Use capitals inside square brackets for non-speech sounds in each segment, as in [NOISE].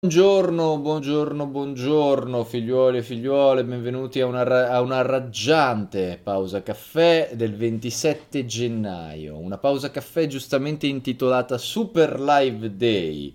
Buongiorno, buongiorno, buongiorno figliuoli e figliuole, benvenuti a una, a una raggiante pausa caffè del 27 gennaio, una pausa caffè giustamente intitolata Super Live Day.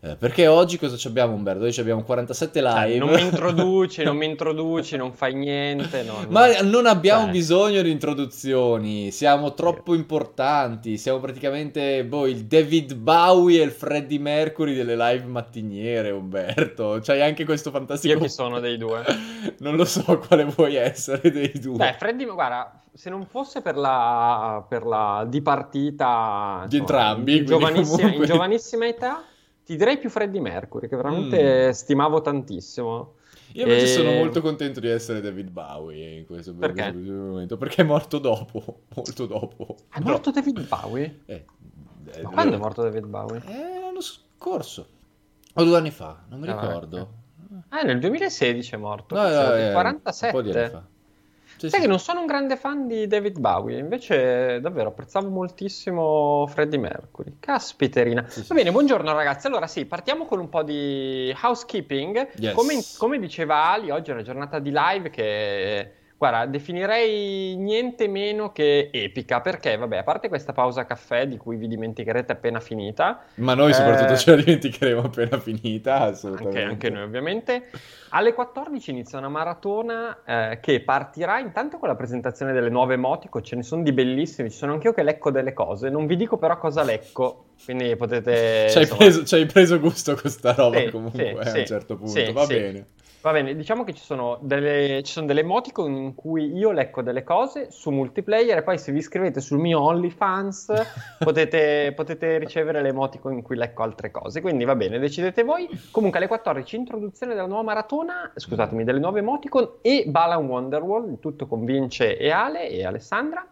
Eh, perché oggi cosa abbiamo Umberto? Oggi abbiamo 47 Cioè, live. non mi introduci, non mi [LAUGHS] introduci, non fai niente. non- Ma non abbiamo Cioè, bisogno di introduzioni, siamo troppo importanti, siamo praticamente boh, il David Bowie e il Freddie Mercury delle live mattiniere, Umberto. C'hai anche questo fantastico... Io chi sono dei due? [LAUGHS] Non lo so quale vuoi essere dei due. Beh, Freddy, guarda, se non fosse per la, per la dipartita Di entrambi, in, giovanissima, comunque- in giovanissima età, ti direi più Freddie Mercury, che veramente stimavo tantissimo. Io invece E- sono molto contento di essere David Bowie in questo Perché? questo momento, perché è morto dopo, [LAUGHS] molto dopo. È No. morto David Bowie? Eh, eh, Ma quando è morto David Bowie? Eh, l'anno scorso. O due anni fa, non mi Ah, ricordo. Ah, nel 2016 è morto. No, cazzo, no, del eh, 47. Un po' di anni fa. Sì, Sai sì. che non sono un grande fan di David Bowie, invece davvero apprezzavo moltissimo Freddie Mercury. Caspiterina. Sì. Va bene, buongiorno ragazzi. Allora sì, partiamo con un po' di housekeeping. Yes. Come, come diceva Ali, oggi è una giornata di live che, guarda, definirei niente meno che epica, perché vabbè, a parte questa pausa caffè di cui vi dimenticherete appena finita, Ma noi soprattutto Eh, ce la dimenticheremo appena finita, assolutamente. anche, anche noi ovviamente. Alle 14 inizia una maratona eh, che partirà intanto con la presentazione delle nuove emoticon, ce ne sono di bellissimi, ci sono anche io che lecco delle cose, non vi dico però cosa lecco, quindi potete... Ci hai, preso, preso gusto con sta roba Sì, comunque sì, eh, a sì, un certo punto, va bene. Va bene, diciamo che ci sono delle, ci sono delle emoticon in cui io lecco delle cose su multiplayer e poi se vi iscrivete sul mio OnlyFans [LAUGHS] potete, potete ricevere le emoticon in cui lecco altre cose. Quindi va bene, decidete voi. Comunque alle 14 introduzione della nuova maratona, scusatemi, delle nuove emoticon e Balan Wonderworld, il tutto con Vince e Ale e Alessandra.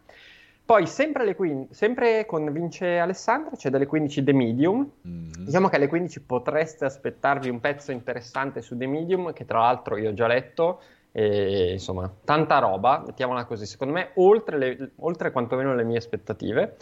Poi sempre, 15 sempre con Vince Alessandra c'è dalle 15 The Medium, Mhm. Diciamo che alle 15 potreste aspettarvi un pezzo interessante su The Medium, che tra l'altro io ho già letto, e insomma, tanta roba, mettiamola così, secondo me, oltre, le- oltre quantomeno le mie aspettative.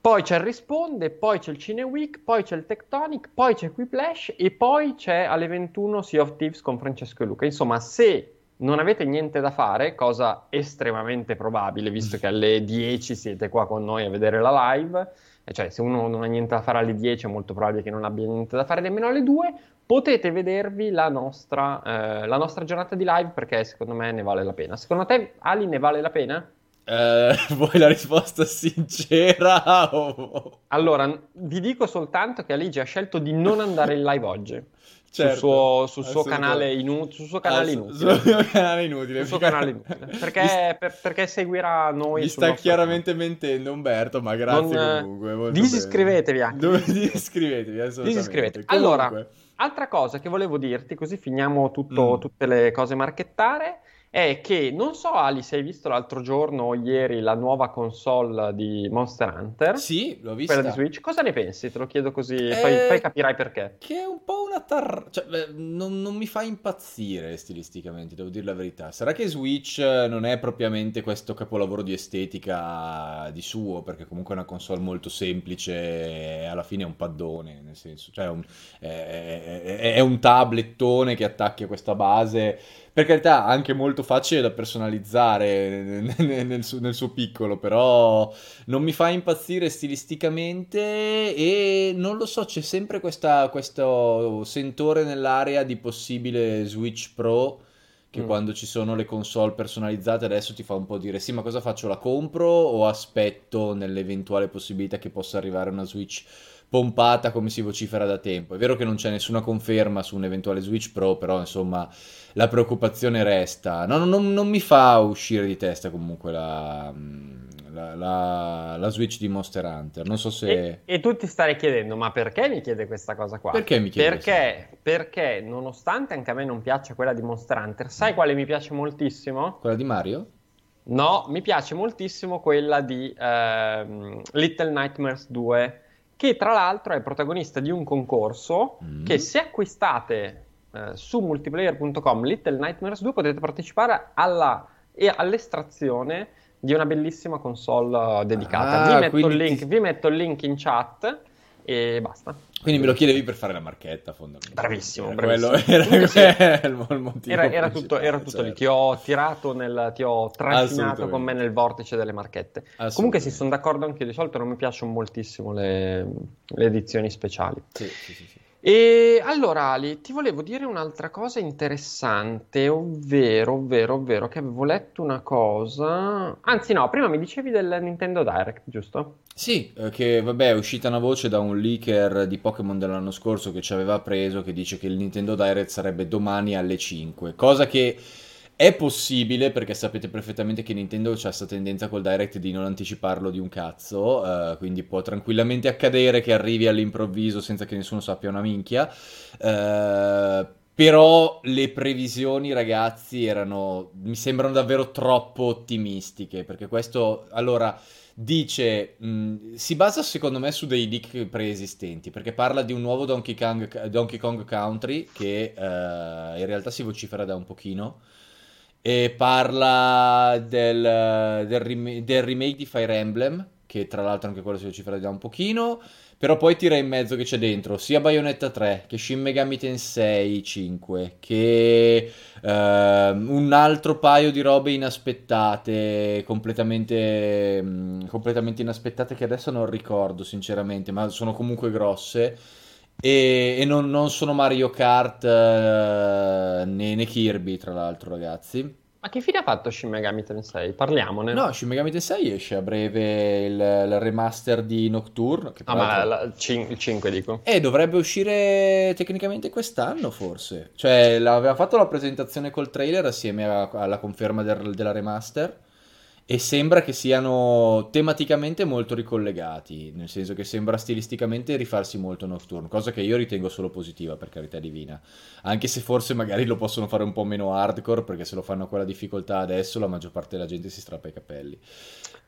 Poi c'è il Risponde, poi c'è il Cine Week, poi c'è il Tectonic, poi c'è Quiplash e poi c'è alle 21 Sea of Thieves con Francesco e Luca. Insomma, se non avete niente da fare, cosa estremamente probabile, visto che alle 10 siete qua con noi a vedere la live, cioè se uno non ha niente da fare alle 10 è molto probabile che non abbia niente da fare nemmeno alle 2, potete vedervi la nostra, eh, la nostra giornata di live perché secondo me ne vale la pena. Secondo te, Ali, ne vale la pena? Eh, [LAUGHS] vuoi la risposta sincera? o- Allora, vi dico soltanto che Aligi ha scelto di non andare in live oggi. [LAUGHS] Certo, sul suo, sul suo canale, inu- sul suo canale Ah, inutile. Sul mio canale inutile. Suo canale inutile. [LAUGHS] Perché, per- perché seguirà noi. Mi sta chiaramente mentendo Umberto, ma grazie Non, eh, comunque. disiscrivetevi bene. anche. [LAUGHS] Dove disiscrivetevi, assolutamente. Disiscrivetevi. Allora, Altra cosa che volevo dirti, così finiamo tutto- Mm. tutte le cose marchettare, è che non so, Ali, se hai visto l'altro giorno o ieri la nuova console di Monster Hunter, Sì, l'ho vista. quella di Switch. Cosa ne pensi? Te lo chiedo così, Eh, poi, poi capirai perché. Che è un po' una tar... cioè, non, non mi fa impazzire stilisticamente, devo dire la verità. Sarà che Switch eh, non è propriamente questo capolavoro di estetica di suo, perché comunque è una console molto semplice e alla fine è un paddone, nel senso, cioè è un, è- è- è un tablettone che attacchi a questa base. Per carità, anche molto facile da personalizzare [LAUGHS] nel, nel suo, nel suo piccolo, però non mi fa impazzire stilisticamente e non lo so, c'è sempre questa- questo sentore nell'area di possibile Switch Pro che Mm. quando ci sono le console personalizzate adesso ti fa un po' dire sì, ma cosa faccio? La compro o aspetto nell'eventuale possibilità che possa arrivare una Switch pompata come si vocifera da tempo? È vero che non c'è nessuna conferma su un eventuale Switch Pro, però insomma la preoccupazione resta. No, no, non, non mi fa uscire di testa comunque la, la, la- la Switch di Monster Hunter. Non so se... E, e tu ti starai chiedendo, ma perché mi chiede questa cosa qua? Perché mi chiedi Perché, perché nonostante anche a me non piaccia quella di Monster Hunter, sai quale mi piace moltissimo? Quella di Mario? No, mi piace moltissimo quella di ehm, Little Nightmares 2, che tra l'altro è protagonista di un concorso Mm. che se acquistate eh, su multiplayer.com Little Nightmares 2 potete partecipare alla, e all'estrazione di una bellissima console eh, dedicata. Ah, vi, metto quindi link, vi metto il link in chat e basta. Quindi me lo chiedevi per fare la marchetta, fondamentalmente. Bravissimo, bravissimo. Quello era, il, [LAUGHS] il motivo era, era tutto, era tutto certo. lì, ti ho tirato, nel, ti ho trascinato con me nel vortice delle marchette. Comunque sì, sono d'accordo anche io, di solito non mi piacciono moltissimo le, le edizioni speciali. Sì, sì, sì, sì. E allora Ali, ti volevo dire un'altra cosa interessante, ovvero, ovvero, ovvero che avevo letto una cosa. Anzi, no, prima mi dicevi del Nintendo Direct, giusto? Sì, eh, che vabbè, è uscita una voce da un leaker di Pokémon dell'anno scorso che ci aveva preso che dice che il Nintendo Direct sarebbe domani alle 5, cosa che è possibile perché sapete perfettamente che Nintendo c'ha questa tendenza col Direct di non anticiparlo di un cazzo, eh, quindi può tranquillamente accadere che arrivi all'improvviso senza che nessuno sappia una minchia. Eh, però le previsioni, ragazzi, erano mi sembrano davvero troppo ottimistiche perché questo allora dice mh, si basa secondo me su dei leak preesistenti perché parla di un nuovo Donkey Kong, Donkey Kong Country che eh, in realtà si vocifera da un pochino e parla del, del, rem- del, remake di Fire Emblem, che tra l'altro anche quello si vocifera da un pochino, però poi tira in mezzo che c'è dentro sia Bayonetta 3, che Shin Megami Tensei 5, che uh, un altro paio di robe inaspettate, completamente, completamente inaspettate che adesso non ricordo sinceramente, ma sono comunque grosse. E, e non, non, sono Mario Kart uh, né, né, Kirby, tra l'altro, ragazzi. Ma che fine ha fatto Shin Megami Tensei? Parliamone. No, Shin Megami Tensei esce a breve il, il remaster di Nocturne. ah, ma la, il 5 dico. E dovrebbe uscire tecnicamente quest'anno, forse. Cioè, aveva fatto la presentazione col trailer assieme a, alla conferma del, della remaster. E sembra che siano tematicamente molto ricollegati, nel senso che sembra stilisticamente rifarsi molto Nocturne, cosa che io ritengo solo positiva, per carità divina. Anche se forse magari lo possono fare un po' meno hardcore, perché se lo fanno a quella difficoltà adesso la maggior parte della gente si strappa i capelli.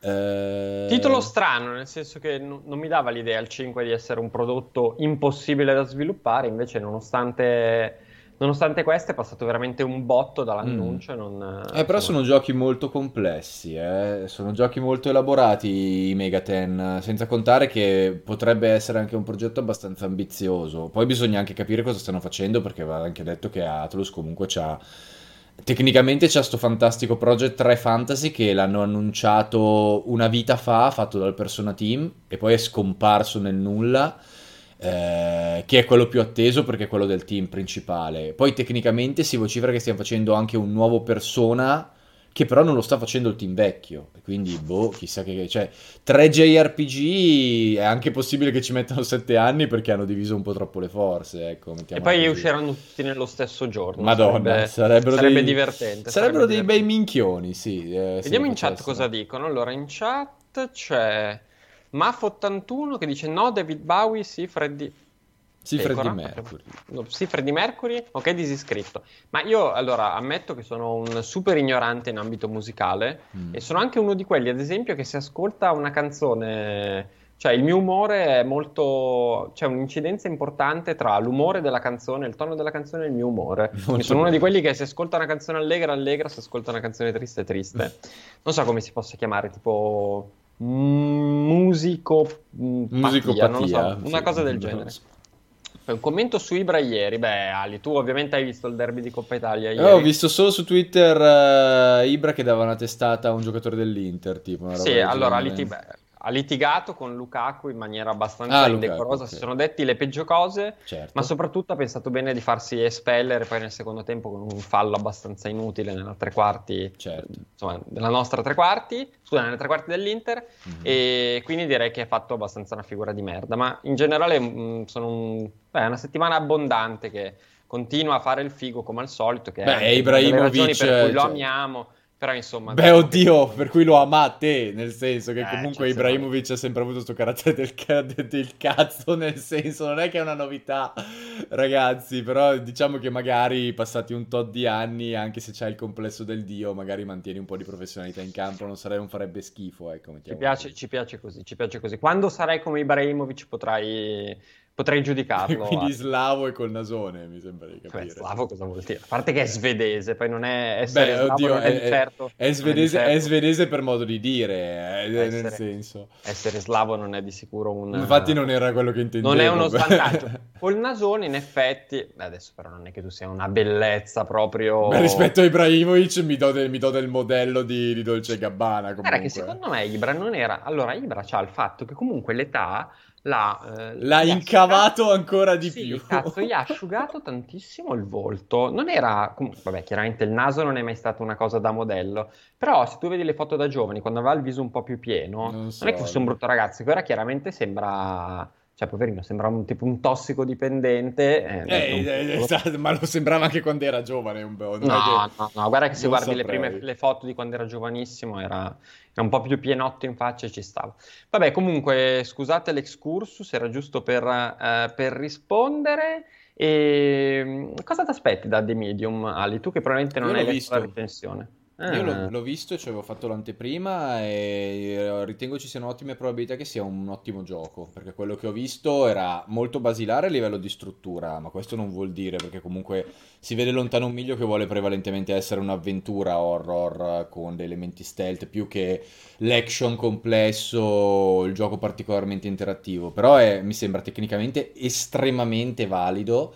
Eh... Titolo strano, nel senso che non, non mi dava l'idea al 5 di essere un prodotto impossibile da sviluppare, invece nonostante... Nonostante questo è passato veramente un botto dall'annuncio. Mm. Non, eh, però sono giochi molto complessi, eh? sono giochi molto elaborati i Megaten, senza contare che potrebbe essere anche un progetto abbastanza ambizioso. Poi bisogna anche capire cosa stanno facendo perché va anche detto che Atlus comunque c'ha... Tecnicamente c'è sto fantastico Project 3 Fantasy che l'hanno annunciato una vita fa, fatto dal Persona Team, e poi è scomparso nel nulla. Eh, che è quello più atteso perché è quello del team principale. Poi tecnicamente si vocifera che stiamo facendo anche un nuovo persona che però non lo sta facendo il team vecchio. Quindi, boh, chissà che... Cioè, 3 JRPG è anche possibile che ci mettano 7 anni perché hanno diviso un po' troppo le forze, ecco. E poi così. usciranno tutti nello stesso giorno. Madonna, sarebbe, sarebbero sarebbe dei... divertente. Sarebbero sarebbe dei divertente. bei minchioni, sì. Eh, Vediamo in chat cosa dicono. Allora, in chat c'è... Maf81 che dice no, David Bowie, sì, Freddy... Sì, Freddie Mercury. No, sì, Freddie Mercury, ok, disiscritto. Ma io allora ammetto che sono un super ignorante in ambito musicale mm. e sono anche uno di quelli, ad esempio, che si ascolta una canzone, cioè il mio umore è molto, c'è un'incidenza importante tra l'umore della canzone, il tono della canzone e il mio umore. [LAUGHS] Quindi sono uno di quelli che si ascolta una canzone allegra, allegra, si ascolta una canzone triste, triste. Non so come si possa chiamare, tipo musico musicopatia, so, una cosa del genere. Un commento su Ibra ieri. Beh, Ali, tu ovviamente hai visto il derby di Coppa Italia ieri. Eh, ho visto solo su Twitter uh, Ibra che dava una testata a un giocatore dell'Inter. Tipo, sì, allora litig- ha litigato con Lukaku in maniera abbastanza Ah, indecorosa. Si sì. sono detti le peggio cose, Certo. ma soprattutto ha pensato bene di farsi espellere poi nel secondo tempo con un fallo abbastanza inutile nella tre quarti, Certo. insomma, della nostra tre quarti, scusa, nelle tre quarti dell'Inter. Mhm. E quindi direi che ha fatto abbastanza una figura di merda. Ma in generale mh, sono un- beh, una settimana abbondante che continua a fare il figo come al solito. Che Beh, è Ibrahimovic, per cui lo cioè- amiamo. Però insomma, Beh, diciamo che- oddio, per cui lo amate, nel senso che Eh, comunque cioè, Ibrahimovic ha sempre avuto questo carattere del, del cazzo, [LAUGHS] nel senso, non è che è una novità, ragazzi, però diciamo che magari passati un tot di anni, anche se c'hai il complesso del dio, magari mantieni un po' di professionalità in campo, non, sarebbe, non farebbe schifo, ecco. Ci piace, ci piace così, ci piace così. Quando sarai come Ibrahimovic potrai, potrei giudicarlo. [LAUGHS] Quindi a... slavo e col nasone, mi sembra di capire. Beh, slavo cosa vuol dire? A parte che è svedese, poi non è essere Beh, slavo oddio, è, è, certo, è, svedese, non è certo- svedese per modo di dire, eh, nel essere, senso. essere slavo non è di sicuro un... Infatti non era quello che intendevo. Non è uno svantaggio. [LAUGHS] Col nasone, in effetti, adesso però non è che tu sia una bellezza proprio... Beh, rispetto a Ibrahimovic mi do, del, mi do del modello di, di Dolce Gabbana. Comunque. Era che secondo me Ibra non era... Allora, Ibra c'ha il fatto che comunque l'età l'ha... eh, L'ha incavato ancora di Sì, più. cazzo, gli ha asciugato tantissimo il volto. Non era, com- vabbè, chiaramente il naso non è mai stata una cosa da modello, però se tu vedi le foto da giovani, quando aveva il viso un po' più pieno, Non non, so, è che fosse un brutto ragazzo, che ora chiaramente sembra, cioè, poverino, sembra un tipo un tossicodipendente. eh, Eh, eh, esatto, ma lo sembrava anche quando era giovane un po'. No, che- no, no, guarda che se non guardi le saprei. prime le foto di quando era giovanissimo era, era un po' più pienotto in faccia e ci stava. Vabbè, comunque, scusate l'excursus, era giusto per, eh, per rispondere. E mm, cosa ti aspetti da The Medium, Ali? Tu che probabilmente non Io hai visto. la recensione. Io Ah. l'ho, l'ho visto, ci avevo fatto l'anteprima e eh, ritengo ci siano ottime probabilità che sia un ottimo gioco, perché quello che ho visto era molto basilare a livello di struttura, ma questo non vuol dire, perché comunque si vede lontano un miglio che vuole prevalentemente essere un'avventura horror con dei elementi stealth più che l'action complesso, il gioco particolarmente interattivo, però è- mi sembra tecnicamente estremamente valido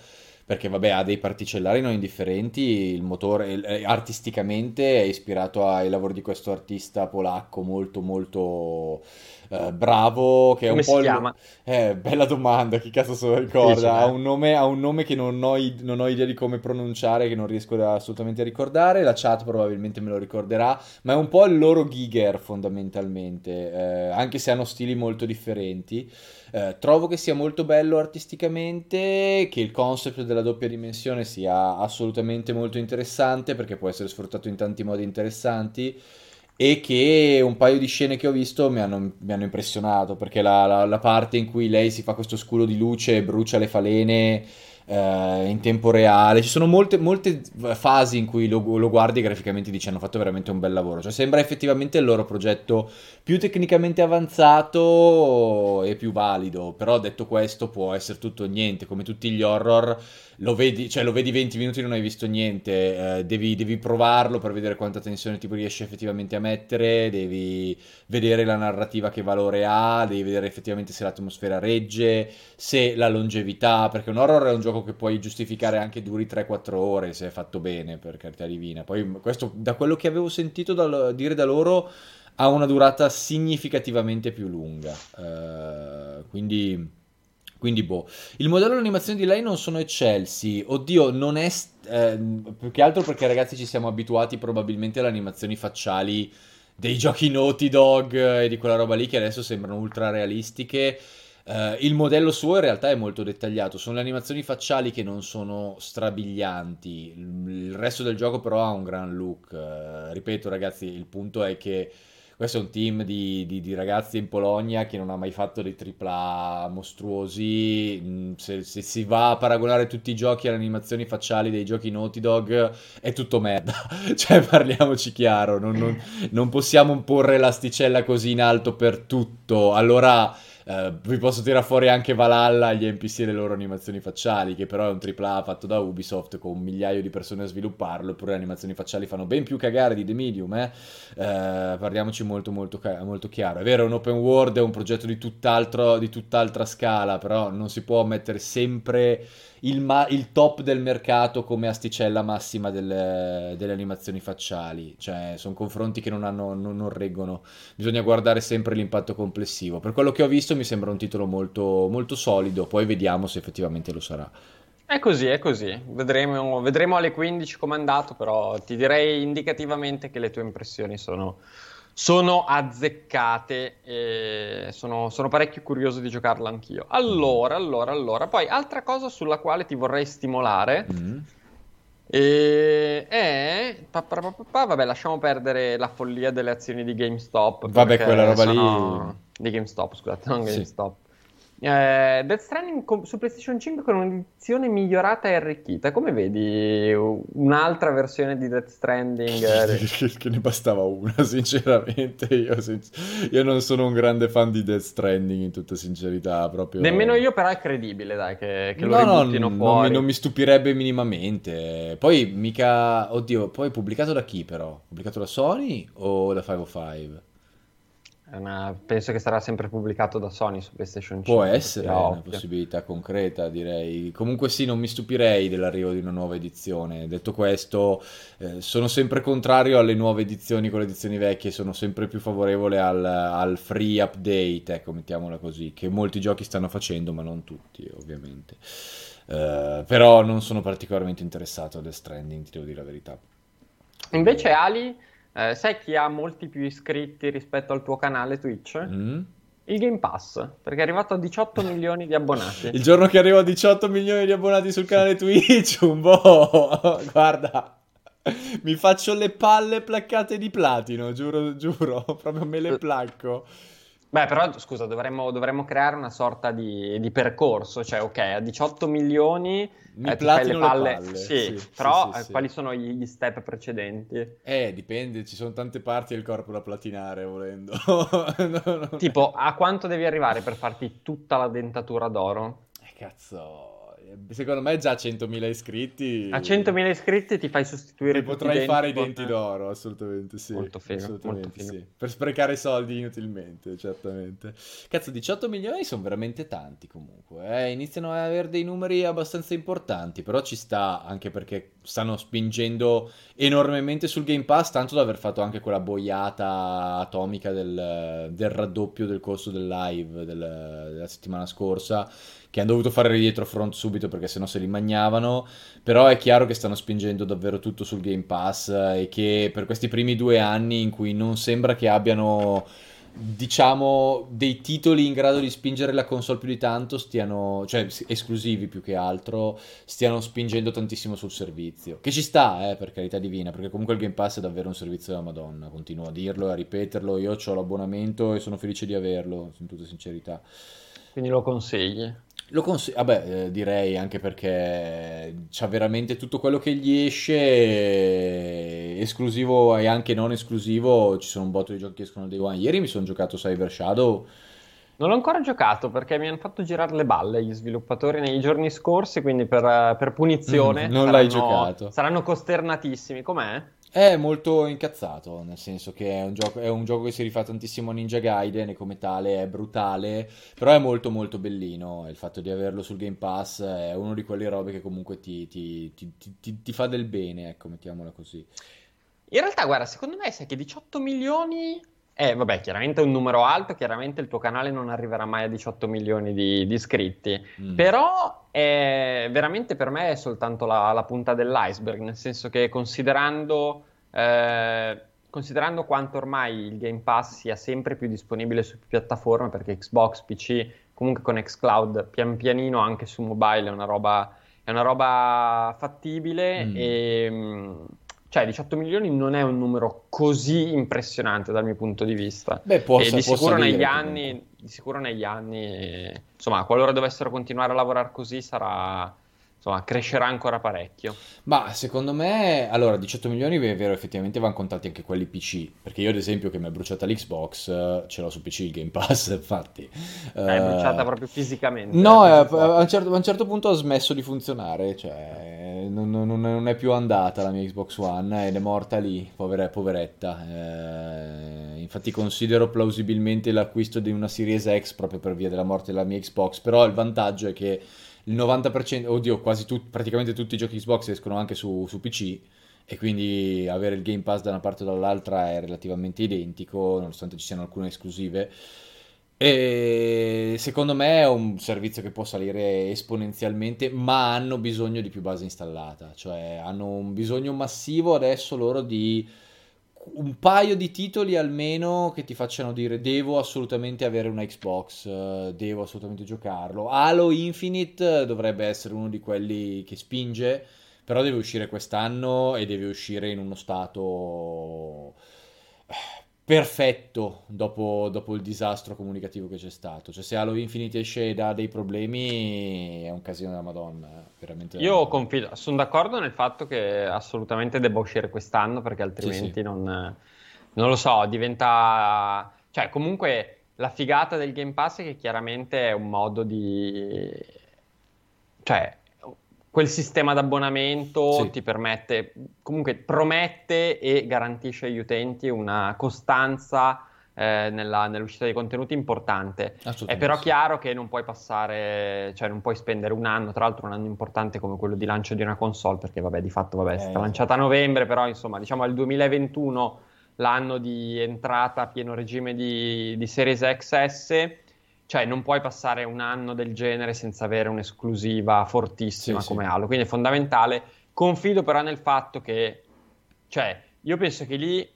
perché vabbè ha dei particellari non indifferenti, il motore eh, artisticamente è ispirato ai lavori di questo artista polacco molto molto eh, bravo, che è Come un si po' il-? Eh, bella domanda, chi cazzo se lo ricorda? Ha eh. un nome, ha un nome che non ho, non ho idea di come pronunciare, che non riesco da- assolutamente a ricordare, la chat probabilmente me lo ricorderà, ma è un po' il loro Giger fondamentalmente, eh, anche se hanno stili molto differenti. Eh, trovo che sia molto bello artisticamente, che il concept della doppia dimensione sia assolutamente molto interessante perché può essere sfruttato in tanti modi interessanti e che un paio di scene che ho visto mi hanno, mi hanno impressionato perché la, la- la parte in cui lei si fa questo scudo di luce e brucia le falene eh, in tempo reale, ci sono molte, molte fasi in cui lo, lo guardi e graficamente dici hanno fatto veramente un bel lavoro, cioè sembra effettivamente il loro progetto più tecnicamente avanzato e più valido, però detto questo può essere tutto niente, come tutti gli horror, lo vedi, cioè lo vedi 20 minuti e non hai visto niente, eh, devi, devi provarlo per vedere quanta tensione ti riesci effettivamente a mettere, devi vedere la narrativa che valore ha, devi vedere effettivamente se l'atmosfera regge, se la longevità, perché un horror è un gioco che puoi giustificare anche duri 3-4 ore se è fatto bene, per carità divina. Poi questo, da quello che avevo sentito dal- dire da loro, ha una durata significativamente più lunga. Eh, quindi, quindi, boh. Il modello e l'animazione di lei non sono eccelsi. Oddio, non è. st- eh, più che altro perché, ragazzi, ci siamo abituati probabilmente alle animazioni facciali dei [LAUGHS] giochi Naughty Dog e di quella roba lì che adesso sembrano ultra realistiche. Eh, il modello suo in realtà è molto dettagliato, sono le animazioni facciali che non sono strabilianti, il resto del gioco però ha un gran look. Eh, ripeto ragazzi, il punto è che questo è un team di, di- di ragazzi in Polonia che non ha mai fatto dei AAA mostruosi. Mm, Se, se si va a paragonare tutti i giochi alle animazioni facciali dei giochi Naughty Dog, è tutto merda. [LAUGHS] Cioè, parliamoci chiaro, non, non- non possiamo porre l'asticella così in alto per tutto. Allora, eh, vi posso tirare fuori anche Valhalla, gli NPC e le loro animazioni facciali, che però è un AAA fatto da Ubisoft con un migliaio di persone a svilupparlo, eppure le animazioni facciali fanno ben più cagare di The Medium, eh. Eh, parliamoci molto, molto, molto chiaro. È vero, è un open world, è un progetto di tutt'altro, di tutt'altra scala, però non si può mettere sempre il, ma- il top del mercato come asticella massima delle, delle animazioni facciali. Cioè, sono confronti che non, hanno, non, non reggono. Bisogna guardare sempre l'impatto complessivo. Per quello che ho visto mi sembra un titolo molto, molto solido, poi vediamo se effettivamente lo sarà. È così, è così. Vedremo, vedremo alle 15 come è andato, però ti direi indicativamente che le tue impressioni sono, sono azzeccate e sono, sono parecchio curioso di giocarla anch'io. Allora, allora, allora. Poi, altra cosa sulla quale ti vorrei stimolare Mm. e- è... pa- pa- pa- Vabbè, lasciamo perdere la follia delle azioni di GameStop. Vabbè, quella roba lì- sono- Di GameStop, scusate, non Sì. GameStop. Eh, Death Stranding con, su PlayStation 5 con un'edizione migliorata e arricchita. Come vedi un'altra versione di Death Stranding? [LAUGHS] che, che ne bastava una, [LAUGHS] sinceramente. Io, io, non sono un grande fan di Death Stranding, in tutta sincerità. Proprio... Nemmeno io, però è credibile, dai, che, che no, lo ributtino no, fuori. Non mi, non mi stupirebbe minimamente. Poi mica... Oddio, poi pubblicato da chi però? Pubblicato da Sony o da 505? Una... penso che sarà sempre pubblicato da Sony su PlayStation 5. Può essere una ovvio. possibilità concreta, direi. Comunque sì, non mi stupirei dell'arrivo di una nuova edizione. Detto questo, eh, sono sempre contrario alle nuove edizioni con le edizioni vecchie, sono sempre più favorevole al, al, free update, ecco, mettiamola così, che molti giochi stanno facendo, ma non tutti, ovviamente. Uh, però non sono particolarmente interessato a Death Stranding, ti devo dire la verità. Invece Ali eh, sai chi ha molti più iscritti rispetto al tuo canale Twitch? Mm. Il Game Pass, perché è arrivato a 18 [LAUGHS] milioni di abbonati. Il giorno che arrivo a 18 milioni di abbonati sul canale [LAUGHS] Twitch, un po', [LAUGHS] guarda, mi faccio le palle placcate di platino, giuro, giuro, proprio me le placco. Beh, però scusa, dovremmo, dovremmo creare una sorta di, di, percorso, cioè ok, a 18 milioni mi eh, fai le palle, le palle. Sì, sì però sì, sì, quali sono gli, step precedenti? Eh, dipende, ci sono tante parti del corpo da platinare volendo. [LAUGHS] no, no. Tipo, a quanto devi arrivare per farti tutta la dentatura d'oro? Eh, cazzo secondo me già a 100.000 iscritti. A 100.000 iscritti ti fai sostituire. Ti potrai fare i denti d'oro, assolutamente sì. Molto figo. Assolutamente molto figo. sì. Per sprecare soldi inutilmente, certamente. Cazzo, 18 milioni sono veramente tanti comunque. Eh. Iniziano ad avere dei numeri abbastanza importanti, però ci sta anche perché stanno spingendo enormemente sul Game Pass, tanto da aver fatto anche quella boiata atomica del, del raddoppio del costo del live del, della settimana scorsa che hanno dovuto fare dietro front subito perché sennò se li magnavano, però è chiaro che stanno spingendo davvero tutto sul Game Pass e che per questi primi due anni in cui non sembra che abbiano diciamo dei titoli in grado di spingere la console più di tanto stiano cioè esclusivi più che altro stiano spingendo tantissimo sul servizio. Che ci sta eh, per carità divina perché comunque il Game Pass è davvero un servizio della Madonna continuo a dirlo e a ripeterlo. Io ho l'abbonamento e sono felice di averlo in tutta sincerità. Quindi lo consigli lo consiglio, vabbè, eh, direi anche perché c'ha veramente tutto quello che gli esce, eh, esclusivo e anche non esclusivo, ci sono un botto di giochi che escono dei one. Ieri mi sono giocato Cyber Shadow. Non l'ho ancora giocato perché mi hanno fatto girare le balle gli sviluppatori nei giorni scorsi, quindi per, per punizione. Mm, non saranno, l'hai giocato. Saranno costernatissimi. Com'è? È molto incazzato, nel senso che è un, gioco, è un gioco che si rifà tantissimo a Ninja Gaiden e come tale è brutale, però è molto molto bellino. Il fatto di averlo sul Game Pass è una di quelle robe che comunque ti, ti, ti, ti fa del bene, ecco, mettiamola così. In realtà, guarda, secondo me sai che 18 milioni eh, vabbè, chiaramente è un numero alto, chiaramente il tuo canale non arriverà mai a 18 milioni di, di iscritti, mm. però è, veramente per me è soltanto la, la, punta dell'iceberg, nel senso che considerando, eh, considerando quanto ormai il Game Pass sia sempre più disponibile su piattaforme, perché Xbox, PC, comunque con Xcloud, pian pianino anche su mobile è una roba, è una roba fattibile mm. e mm, cioè 18 milioni non è un numero così impressionante dal mio punto di vista. Beh, posso, e di sicuro, negli anni, di sicuro negli anni, insomma, qualora dovessero continuare a lavorare così sarà insomma, crescerà ancora parecchio. Ma secondo me, allora, 18 milioni è vero, effettivamente vanno contati anche quelli PC, perché io ad esempio che mi è bruciata l'Xbox, eh, ce l'ho su PC il Game Pass, [LAUGHS] infatti. È uh, bruciata proprio fisicamente. No, eh, a, un certo, a, un certo, punto ha smesso di funzionare, cioè non, non, non, è più andata la mia Xbox One ed è morta lì, povera, poveretta. Eh, infatti considero plausibilmente l'acquisto di una Series X proprio per via della morte della mia Xbox, però il vantaggio è che il 90%, oddio, quasi tut, praticamente tutti i giochi Xbox escono anche su, su, PC e quindi avere il Game Pass da una parte o dall'altra è relativamente identico, nonostante ci siano alcune esclusive. E secondo me è un servizio che può salire esponenzialmente, ma hanno bisogno di più base installata, cioè hanno un bisogno massivo adesso loro di un paio di titoli almeno che ti facciano dire devo assolutamente avere una Xbox, uh, devo assolutamente giocarlo. Halo Infinite dovrebbe essere uno di quelli che spinge, però deve uscire quest'anno e deve uscire in uno stato eh, perfetto dopo, dopo, il disastro comunicativo che c'è stato. Cioè, se Halo Infinite esce da dei problemi, è un casino della Madonna. Eh, veramente Io confido, sono d'accordo nel fatto che assolutamente debba uscire quest'anno, perché altrimenti sì, sì. Non, non lo so, diventa. Cioè, comunque la figata del Game Pass è che chiaramente è un modo di. Cioè, quel sistema d'abbonamento sì. ti permette, comunque promette e garantisce agli utenti una costanza eh, nella, nell'uscita dei contenuti importante. È però chiaro che non puoi passare, cioè non puoi spendere un anno, tra l'altro un anno importante come quello di lancio di una console, perché vabbè, di fatto vabbè, è stata eh. lanciata a novembre, però insomma, diciamo al 2021 l'anno di entrata a pieno regime di, di Series XS cioè non puoi passare un anno del genere senza avere un'esclusiva fortissima sì, come sì. Halo, quindi è fondamentale. Confido però nel fatto che, cioè, io penso che lì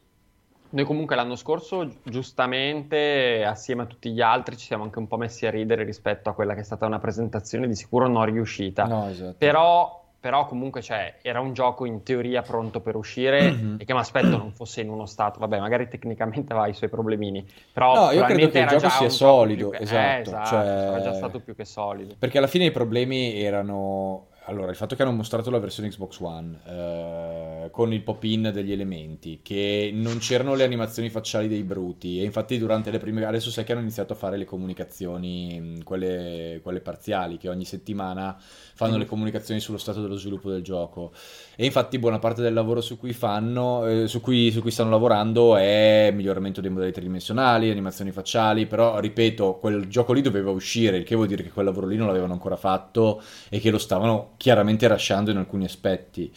noi comunque l'anno scorso, giustamente, assieme a tutti gli altri, ci siamo anche un po' messi a ridere rispetto a quella che è stata una presentazione di sicuro non riuscita. No, esatto. Però però comunque cioè, era un gioco in teoria pronto per uscire mm-hmm. e che mi aspetto non fosse in uno stato, vabbè magari tecnicamente aveva i suoi problemini, però no, io credo che il gioco sia solido, che... esatto, eh, esatto cioè... era già stato più che solido. Perché alla fine i problemi erano allora, il fatto che hanno mostrato la versione Xbox One eh, con il pop-in degli elementi, che non c'erano le animazioni facciali dei bruti, e infatti durante le prime adesso sai che hanno iniziato a fare le comunicazioni, quelle, quelle parziali, che ogni settimana fanno mm. le comunicazioni sullo stato dello sviluppo del gioco. E infatti buona parte del lavoro su cui, fanno, eh, su cui, su cui stanno lavorando è miglioramento dei modelli tridimensionali, animazioni facciali, però ripeto, quel gioco lì doveva uscire, il che vuol dire che quel lavoro lì non l'avevano ancora fatto e che lo stavano chiaramente rasciando in alcuni aspetti.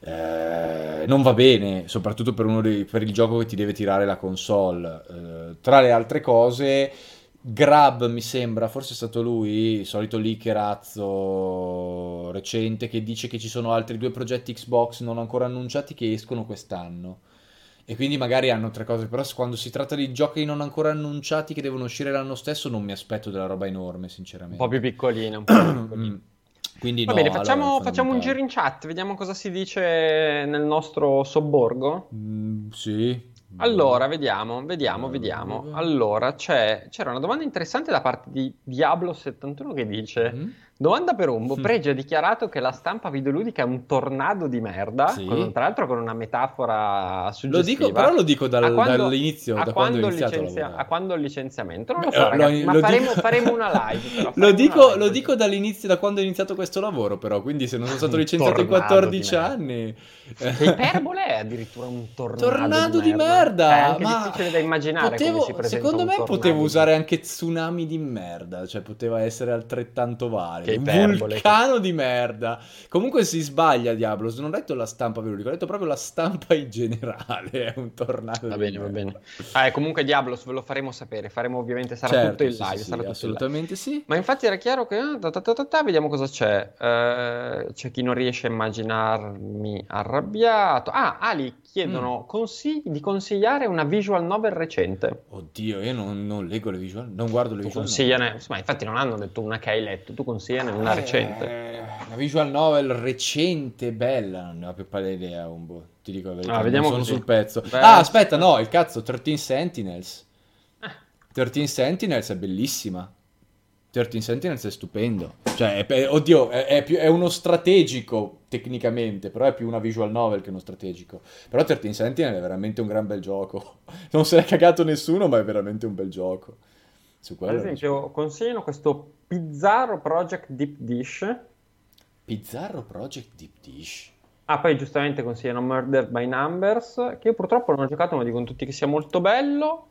Eh, non va bene, soprattutto per, dei, per, il gioco che ti deve tirare la console. Eh, tra le altre cose, Grab mi sembra, forse è stato lui, il solito leakerazzo recente, che dice che ci sono altri due progetti Xbox non ancora annunciati che escono quest'anno. E quindi magari hanno tre cose, però quando si tratta di giochi non ancora annunciati che devono uscire l'anno stesso non mi aspetto della roba enorme, sinceramente. Un po' più piccolina, un po' più [CLEARS THROAT] piccolina. Quindi Va no, bene, facciamo, allora, facciamo un giro in chat, vediamo cosa si dice nel nostro sobborgo. Mm, sì. Allora, vediamo, vediamo, vediamo. Allora, c'era una domanda interessante da parte di Diablo71 che dice... Mm-hmm Domanda per Umbo. Pregio ha dichiarato che la stampa videoludica è un tornado di merda, sì. con, tra l'altro con una metafora suggestiva. Lo dico, però lo dico dal, quando, dall'inizio, da quando, quando licenzia, A quando il licenziamento? Non lo so, Beh, ragazzi, lo, ma lo faremo, dico... faremo, una live. Però, [LAUGHS] lo, dico, live lo dico, dall'inizio, da quando ho iniziato questo lavoro, però, quindi se non sono stato licenziato in 14 anni... Che [LAUGHS] iperbole è addirittura un tornado, tornado di, merda. È anche ma difficile da immaginare potevo, Secondo me potevo usare anche tsunami di merda, cioè poteva essere altrettanto valido che vulcano di merda. Comunque si sbaglia Diablo, non ho detto la stampa verulica, ho detto proprio la stampa in generale, [LAUGHS] è un tornado. Va bene, va bene. Ah, comunque Diablos ve lo faremo sapere, faremo ovviamente, sarà certo, tutto in live. Sì, sarà assolutamente sì. Ma infatti era chiaro che... Ta ta ta vediamo cosa c'è. Uh, c'è chi non riesce a immaginarmi arrabbiato. Ah, Ali, chiedono mm. consigli, di consigliare una visual novel recente. Oddio, io non, non leggo le visual, non guardo le tu visual consigliane, novel. Ma infatti non hanno detto una che hai letto, tu consigliane una eh, recente. Una visual novel recente, bella, non ne ho più pallida idea, Umbo. Ti dico la verità, ah, vediamo sono sul pezzo. Beh, ah, aspetta, no, il cazzo, 13 Sentinels. Eh. 13 Sentinels è bellissima. 13 Sentinels è stupendo. Cioè, è, oddio, è, è, più, è, uno strategico tecnicamente, però è più una visual novel che uno strategico. Però 13 Sentinels è veramente un gran bel gioco. [LAUGHS] Non se l'è cagato nessuno, ma è veramente un bel gioco. Su quello Ad esempio, consigliano questo Pizzarro Project Deep Dish. Pizzarro Project Deep Dish? Ah, poi giustamente consigliano Murder by Numbers, che io purtroppo non ho giocato, ma dicono tutti che sia molto bello.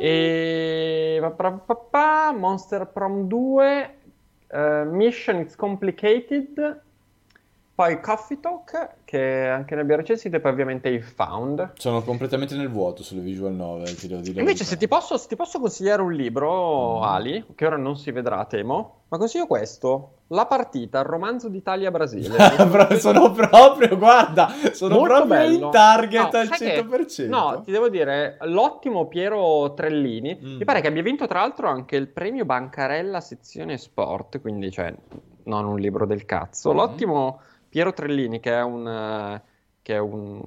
E Monster Prom 2, uh, eh, Mission It's Complicated, poi Coffee Talk, che anche ne abbiamo recensito, e poi ovviamente il Found. Sono completamente nel vuoto sulle visual novel, ti devo dire. Invece, se ti, posso, se ti, posso, consigliare un libro, mm. Ali, che ora non si vedrà, temo, ma consiglio questo. La partita, il romanzo d'Italia-Brasile. [LAUGHS] sono proprio, guarda, sono Molto proprio bello. in target no, al 100%. Che, no, ti devo dire, l'ottimo Piero Trellini, mm. mi pare che abbia vinto tra l'altro anche il premio Bancarella sezione sport, quindi cioè non un libro del cazzo. Mm. L'ottimo Piero Trellini, che è un, che è un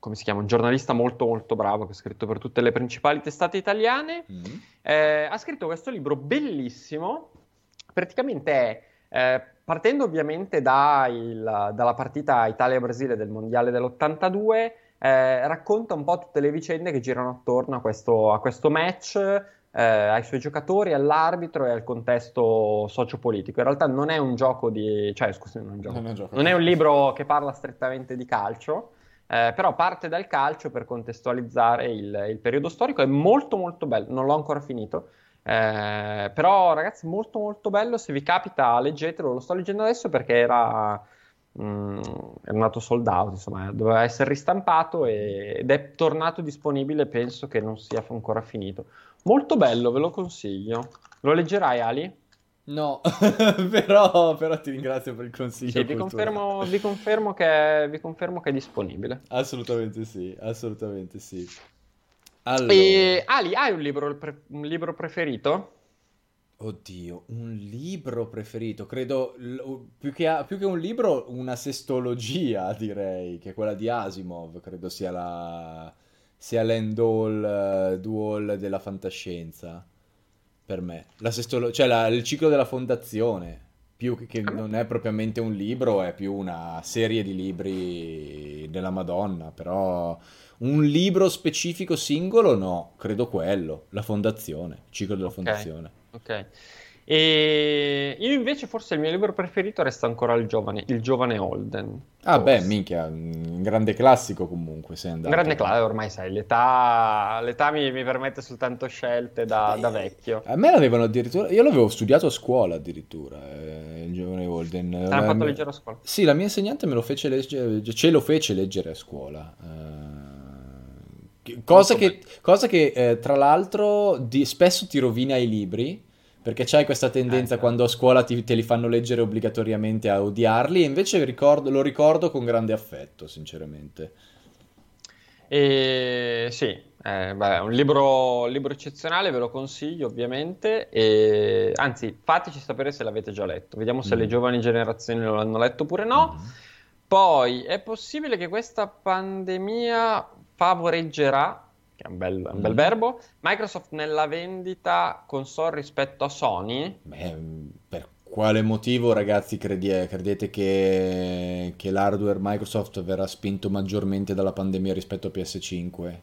come si chiama, un giornalista molto molto bravo che ha scritto per tutte le principali testate italiane. Mm. Eh, ha scritto questo libro bellissimo, praticamente è, eh, partendo ovviamente da il, dalla partita Italia-Brasile del Mondiale dell'82, eh, racconta un po' tutte le vicende che girano attorno a questo, a questo match, eh, ai suoi giocatori, all'arbitro e al contesto sociopolitico. In realtà non è un gioco di... cioè scusi, non è un, gioco. Non è gioco. Non è un libro che parla strettamente di calcio, eh, però parte dal calcio per contestualizzare il, il, periodo storico, è molto molto bello, non l'ho ancora finito, eh, però ragazzi molto molto bello, se vi capita leggetelo, lo sto leggendo adesso perché era, mm, era nato sold out, insomma doveva essere ristampato e, ed è tornato disponibile, penso che non sia ancora finito. Molto bello, ve lo consiglio. Lo leggerai Ali? No, [LAUGHS] però, però, ti ringrazio per il consiglio. Sì, vi confermo, vi, confermo che, vi confermo, che, è disponibile. Assolutamente sì, assolutamente sì. Allora... E, Ali, hai un libro, pre- un libro preferito? Oddio, un libro preferito, credo l- più, che, più, che, un libro, una sestologia [LAUGHS] direi, che è quella di Asimov, credo sia la sia l'end all, uh, do all della fantascienza per me. La sestolo- cioè la, il ciclo della fondazione, più che, che non è propriamente un libro, è più una serie di libri della Madonna, però un libro specifico singolo no, credo quello, la fondazione, il ciclo della fondazione. Ok. E io invece forse il mio libro preferito resta ancora il giovane, il giovane Holden. Ah forse. beh, minchia, un grande classico comunque sei andato. Un grande classico, ormai sai, l'età, l'età mi, mi, permette soltanto scelte da, beh, da, vecchio. A me l'avevano addirittura, io l'avevo studiato a scuola addirittura, eh, il giovane Holden. Te l'hanno fatto leggere a scuola? Sì, la mia insegnante me lo fece leggere, ce lo fece leggere a scuola. Eh, cosa, che, cosa che, eh, tra l'altro di, spesso ti rovina i libri perché c'hai questa tendenza eh, quando a scuola ti, te li fanno leggere obbligatoriamente a odiarli, e invece ricordo, lo ricordo con grande affetto, sinceramente. E, sì, eh, beh, un libro, libro, eccezionale, ve lo consiglio ovviamente, e, anzi fateci sapere se l'avete già letto, vediamo se mm. le giovani generazioni lo hanno letto oppure no. Mm. Poi è possibile che questa pandemia favoreggerà è un bel, un bel mm. verbo. Microsoft nella vendita console rispetto a Sony. Beh, per quale motivo, ragazzi, credi- credete che, che l'hardware Microsoft verrà spinto maggiormente dalla pandemia rispetto a PS5?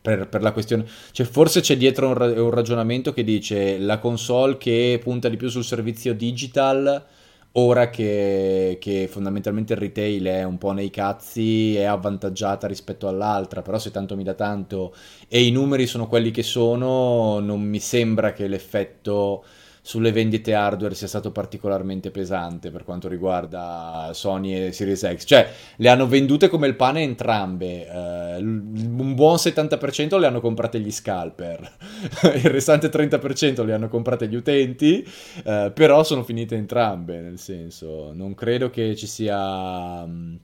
Per, per, la questione, cioè forse c'è dietro un, ra- un, ragionamento che dice la console che punta di più sul servizio digital ora che, che, fondamentalmente il retail è un po' nei cazzi, è avvantaggiata rispetto all'altra, però se tanto mi dà tanto e i numeri sono quelli che sono, non mi sembra che l'effetto sulle vendite hardware sia stato particolarmente pesante per quanto riguarda Sony e Series X. Cioè, le hanno vendute come il pane entrambe. Uh, un buon 70% le hanno comprate gli scalper, [LAUGHS] il restante 30% le hanno comprate gli utenti, uh, però sono finite entrambe, nel senso, non credo che ci sia... Um,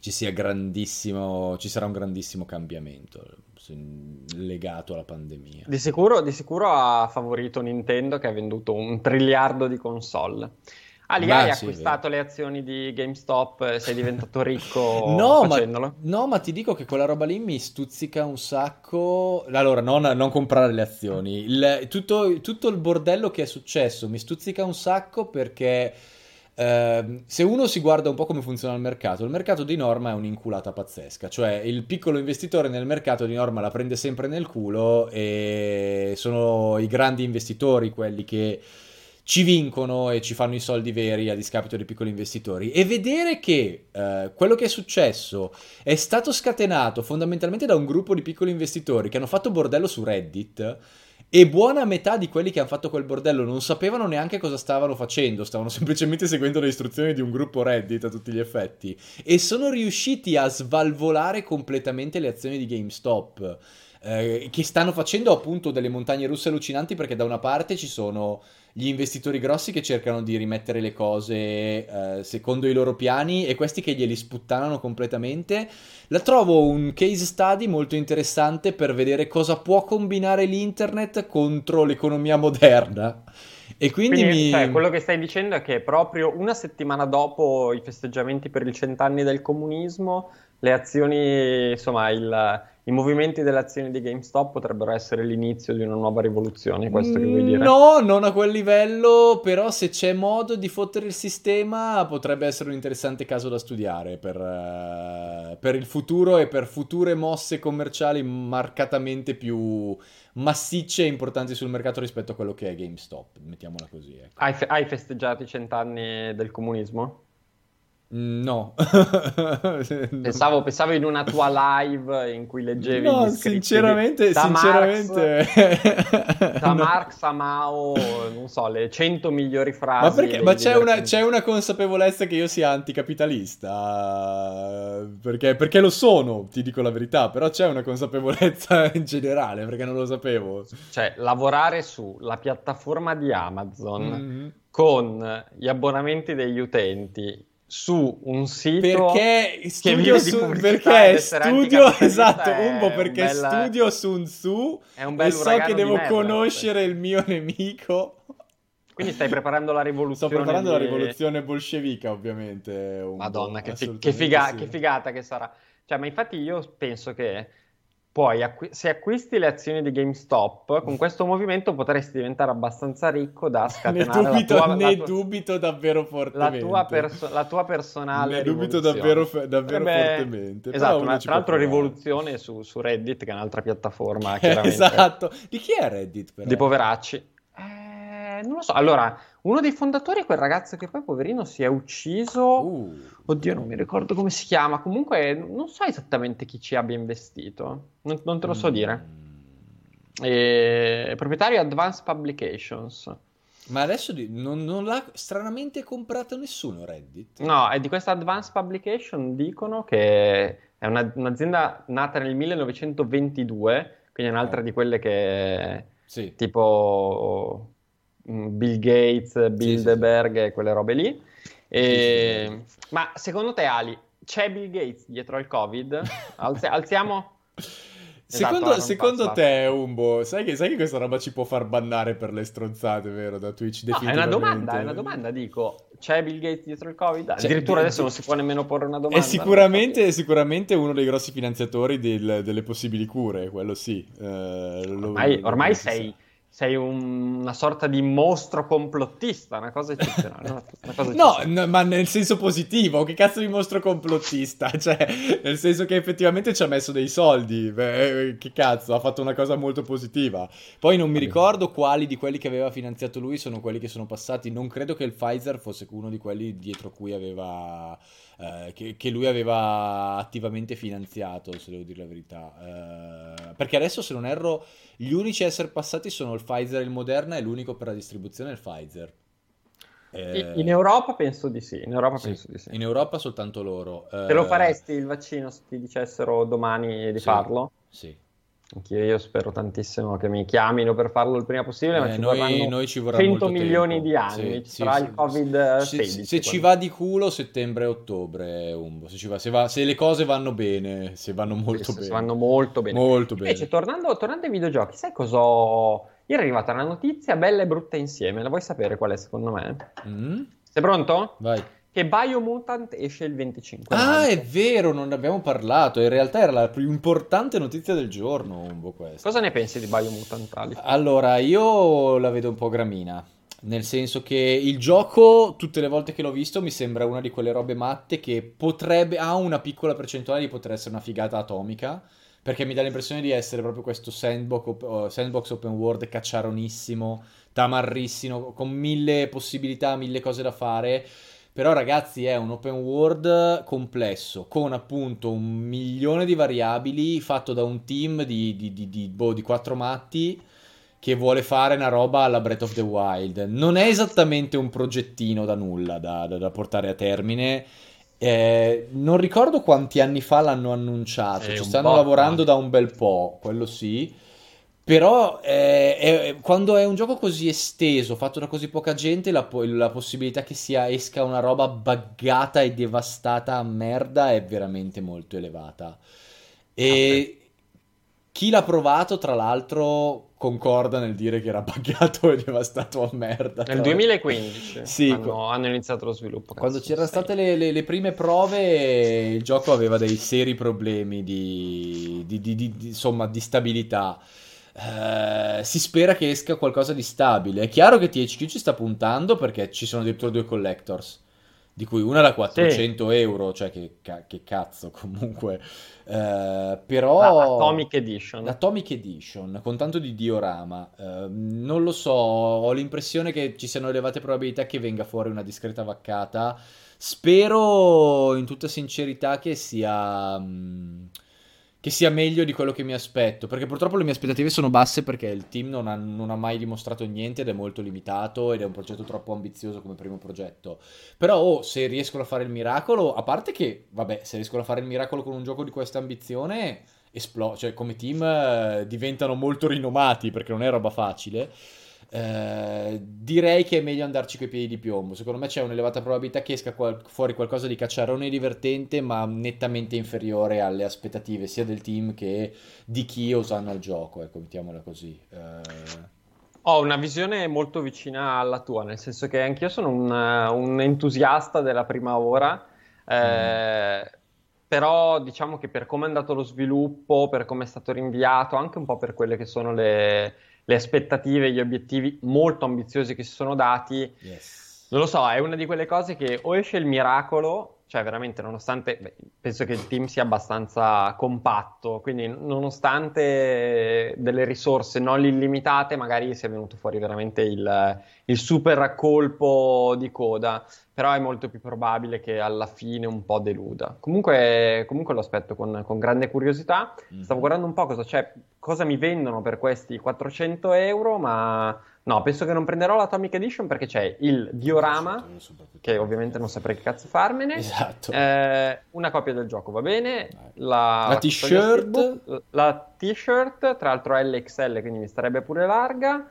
ci sia grandissimo, ci sarà un grandissimo cambiamento legato alla pandemia. Di sicuro, di sicuro ha favorito Nintendo che ha venduto un triliardo di console. Ali, Beh, hai sì, acquistato le azioni di GameStop, sei diventato ricco [LAUGHS] no, facendolo? Ma, no, ma ti dico che quella roba lì mi stuzzica un sacco. Allora, non, non comprare le azioni. Il, tutto, tutto il bordello che è successo mi stuzzica un sacco perché Uh, se uno si guarda un po' come funziona il mercato, il mercato di norma è un'inculata pazzesca, cioè il piccolo investitore nel mercato di norma la prende sempre nel culo e sono i grandi investitori quelli che ci vincono e ci fanno i soldi veri a discapito dei piccoli investitori. E vedere che uh, quello che è successo è stato scatenato fondamentalmente da un gruppo di piccoli investitori che hanno fatto bordello su Reddit e buona metà di quelli che hanno fatto quel bordello non sapevano neanche cosa stavano facendo, stavano [LAUGHS] semplicemente seguendo le istruzioni di un gruppo Reddit a tutti gli effetti. E sono riusciti a svalvolare completamente le azioni di GameStop. Eh, che stanno facendo appunto delle montagne russe allucinanti perché da una parte ci sono gli investitori grossi che cercano di rimettere le cose eh, secondo i loro piani e questi che glieli sputtanano completamente. La trovo un case study molto interessante per vedere cosa può combinare l'internet contro l'economia moderna. E quindi, Quindi, mi... cioè, quello che stai dicendo è che proprio una settimana dopo i festeggiamenti per il cent'anni del comunismo, le azioni, insomma, il, i movimenti delle azioni di GameStop potrebbero essere l'inizio di una nuova rivoluzione, questo che vuoi dire? No, non a quel livello, però se c'è modo di fottere il sistema potrebbe essere un interessante caso da studiare per, eh, per il futuro e per future mosse commerciali marcatamente più massicce e importanti sul mercato rispetto a quello che è GameStop, mettiamola così. Ecco. Hai, fe- hai festeggiato i cent'anni del comunismo? No. [LAUGHS] Pensavo, pensavo in una tua live in cui leggevi No, sinceramente, da sinceramente... Marx, [LAUGHS] da no. Marx a Mao, non so, le 100 migliori frasi. Ma, perché, ma c'è, una, c'è una consapevolezza che io sia anticapitalista? Perché, perché lo sono, ti dico la verità, però c'è una consapevolezza [LAUGHS] in generale, perché non lo sapevo. Cioè, lavorare sulla piattaforma di Amazon Mhm. con gli abbonamenti degli utenti su un sito Perché studio, su, perché studio [LAUGHS] esatto, un perché bel- studio Sun Tzu è un e bel so uragano che devo merda, conoscere il mio nemico. Quindi stai preparando la Sto rivoluzione preparando la di- rivoluzione bolscevica, ovviamente. Madonna, che, fi- che figa- sì. che figata che sarà. Cioè, ma infatti io penso che poi acqui- se acquisti le azioni di GameStop, con questo movimento potresti diventare abbastanza ricco da Ne scatenare dubito, la tua, ne la tua- dubito davvero la fortemente. tua perso- la tua personale Ne dubito davvero, davvero Potrebbe- fortemente. però Esatto, ci tra l'altro rivoluzione su, su Reddit, che è un'altra piattaforma [LAUGHS] chiaramente esatto. Di chi è Reddit? Però? di poveracci. Eh, non lo so. Allora, uno dei fondatori è quel ragazzo che poi, poverino, si è ucciso. Uh, Oddio, non mi ricordo come si chiama. Comunque, non so esattamente chi ci abbia investito. Non, non te lo so mm. dire. E... Proprietario Advanced Publications. Ma adesso non, non l'ha stranamente comprato nessuno Reddit? No, e di questa Advanced Publication dicono che è una- un'azienda nata nel 1922, quindi è un'altra di quelle che Sì. tipo Bill Gates, sì, sì. Bilderberg e quelle robe lì. E- Sì, sì. Ma secondo te, Ali, c'è Bill Gates dietro al Covid? [LAUGHS] Alzi- alziamo? Esatto, Secondo, te, Umbo, sai che, sai che questa roba ci può far bannare per le stronzate, vero? Da Twitch No, è una domanda, è una domanda, dico. C'è Bill Gates dietro il Covid? Cioè, Addirittura di- adesso non si può nemmeno porre una domanda. È sicuramente, è sicuramente uno dei grossi finanziatori del- delle possibili cure, quello sì. Eh, Ormai, lo- ormai lo si sa. Sei, un- una sorta di mostro complottista, una cosa eccezionale. una- una cosa [LAUGHS] No, eccezionale. no, ma nel senso positivo, che cazzo di mostro complottista? [LAUGHS] Cioè, nel senso che effettivamente ci ha messo dei soldi, beh, che cazzo, ha fatto una cosa molto positiva. Poi non mi ricordo quali di quelli che aveva finanziato lui sono quelli che sono passati, non credo che il Pfizer fosse uno di quelli dietro cui aveva, eh, che, che lui aveva attivamente finanziato, se devo dire la verità. Eh, perché adesso, se non erro, gli unici a essere passati sono il Pfizer e il Moderna e l'unico per la distribuzione è il Pfizer. Eh, In Europa penso di sì, in Europa sì, penso di sì. In Europa soltanto loro. Te lo Eh, faresti il vaccino se ti dicessero domani di Sì. farlo? Sì. Anch'io io spero tantissimo che mi chiamino per farlo il prima possibile, ma Eh, ci noi, noi ci vorrà 100 molto milioni tempo. di anni, Sì, ci sì, sarà sì. il Covid Se, 16. se ci va di culo, settembre e ottobre, Umbo. Se, ci va- se va- se le cose vanno bene, se vanno molto bene. se vanno molto bene. Molto bene. Invece, tornando, tornando ai videogiochi, sai cosa ho... Ieri è arrivata una notizia bella e brutta insieme, la vuoi sapere qual è secondo me? Mm? Sei pronto? Vai. Che Biomutant esce il 25 Ah, è vero, non ne abbiamo parlato. In realtà era la più importante notizia del giorno, Umbo, questa. Cosa ne pensi di Biomutant, Ali? Allora, io la vedo un po' gramina. Nel senso che il gioco, tutte le volte che l'ho visto, mi sembra una di quelle robe matte che potrebbe, ha una piccola percentuale di poter essere una figata atomica. Perché mi dà l'impressione di essere proprio questo sandbox, oh, sandbox open world cacciaronissimo, tamarrissimo, con mille possibilità, mille cose da fare. Però, ragazzi, è un open world complesso, con appunto un milione di variabili, fatto da un team di, di, di, di, boh, di quattro matti che vuole fare una roba alla Breath of the Wild. Non è esattamente un progettino da nulla da, da- da portare a termine. Eh, non ricordo quanti anni fa l'hanno annunciato. È Ci stanno lavorando eh. da un bel po', quello sì. Però eh, è- quando è un gioco così esteso, fatto da così poca gente, la, la possibilità che sia esca una roba buggata e devastata a merda è veramente molto elevata. E chi l'ha provato, tra l'altro, concorda nel dire che era [LAUGHS] buggato e devastato a merda. Nel 2015 sì, hanno, hanno, iniziato lo sviluppo. Quando c'erano state le, le, le, prime prove, il gioco aveva dei seri problemi di, di, di, di insomma, di stabilità. Uh, si spera che esca qualcosa di stabile. È chiaro che THQ ci sta puntando perché ci sono addirittura due collectors di cui una da 400 sì. euro, cioè che, che cazzo [LAUGHS] comunque. Uh, però... Atomic Edition. L'Atomic Edition, con tanto di diorama. Uh, non lo so, ho l'impressione che ci siano elevate probabilità che venga fuori una discreta vaccata. Spero in tutta sincerità che sia... Um, che sia meglio di quello che mi aspetto, perché purtroppo le mie aspettative sono basse perché il team non ha, non ha, mai dimostrato niente ed è molto limitato ed è un progetto troppo ambizioso come primo progetto. Però oh, se riescono a fare il miracolo, a parte che, vabbè, se riescono a fare il miracolo con un gioco di questa ambizione, esplo- cioè come team eh, diventano molto rinomati perché non è roba facile. Eh, direi che è meglio andarci coi piedi di piombo. Secondo me c'è un'elevata probabilità che esca qual- fuori qualcosa di cacciarone e divertente, ma nettamente inferiore alle aspettative sia del team che di chi osanna il gioco. Ecco, mettiamola così. Eh... Ho una visione molto vicina alla tua, nel senso che anch'io sono un, un entusiasta della prima ora. Eh, mm. Però diciamo che per come è andato lo sviluppo, per come è stato rinviato, anche un po' per quelle che sono le, le aspettative, gli obiettivi molto ambiziosi che si sono dati. Yes. Non lo so, è una di quelle cose che o esce il miracolo, cioè veramente nonostante, beh, penso che il team sia abbastanza compatto, quindi nonostante delle risorse non illimitate, magari sia venuto fuori veramente il, il super colpo di coda però è molto più probabile che alla fine un po' deluda. Comunque, comunque lo aspetto con, con grande curiosità. Stavo guardando un po' cosa, c'è, cosa mi vendono per questi 400 euro, ma no, penso che non prenderò l'Atomic Edition perché c'è il diorama, che ovviamente non saprei che cazzo farmene. Esatto. Eh, una copia del gioco va bene. La, la t-shirt. La t-shirt, tra l'altro LXL, quindi mi starebbe pure larga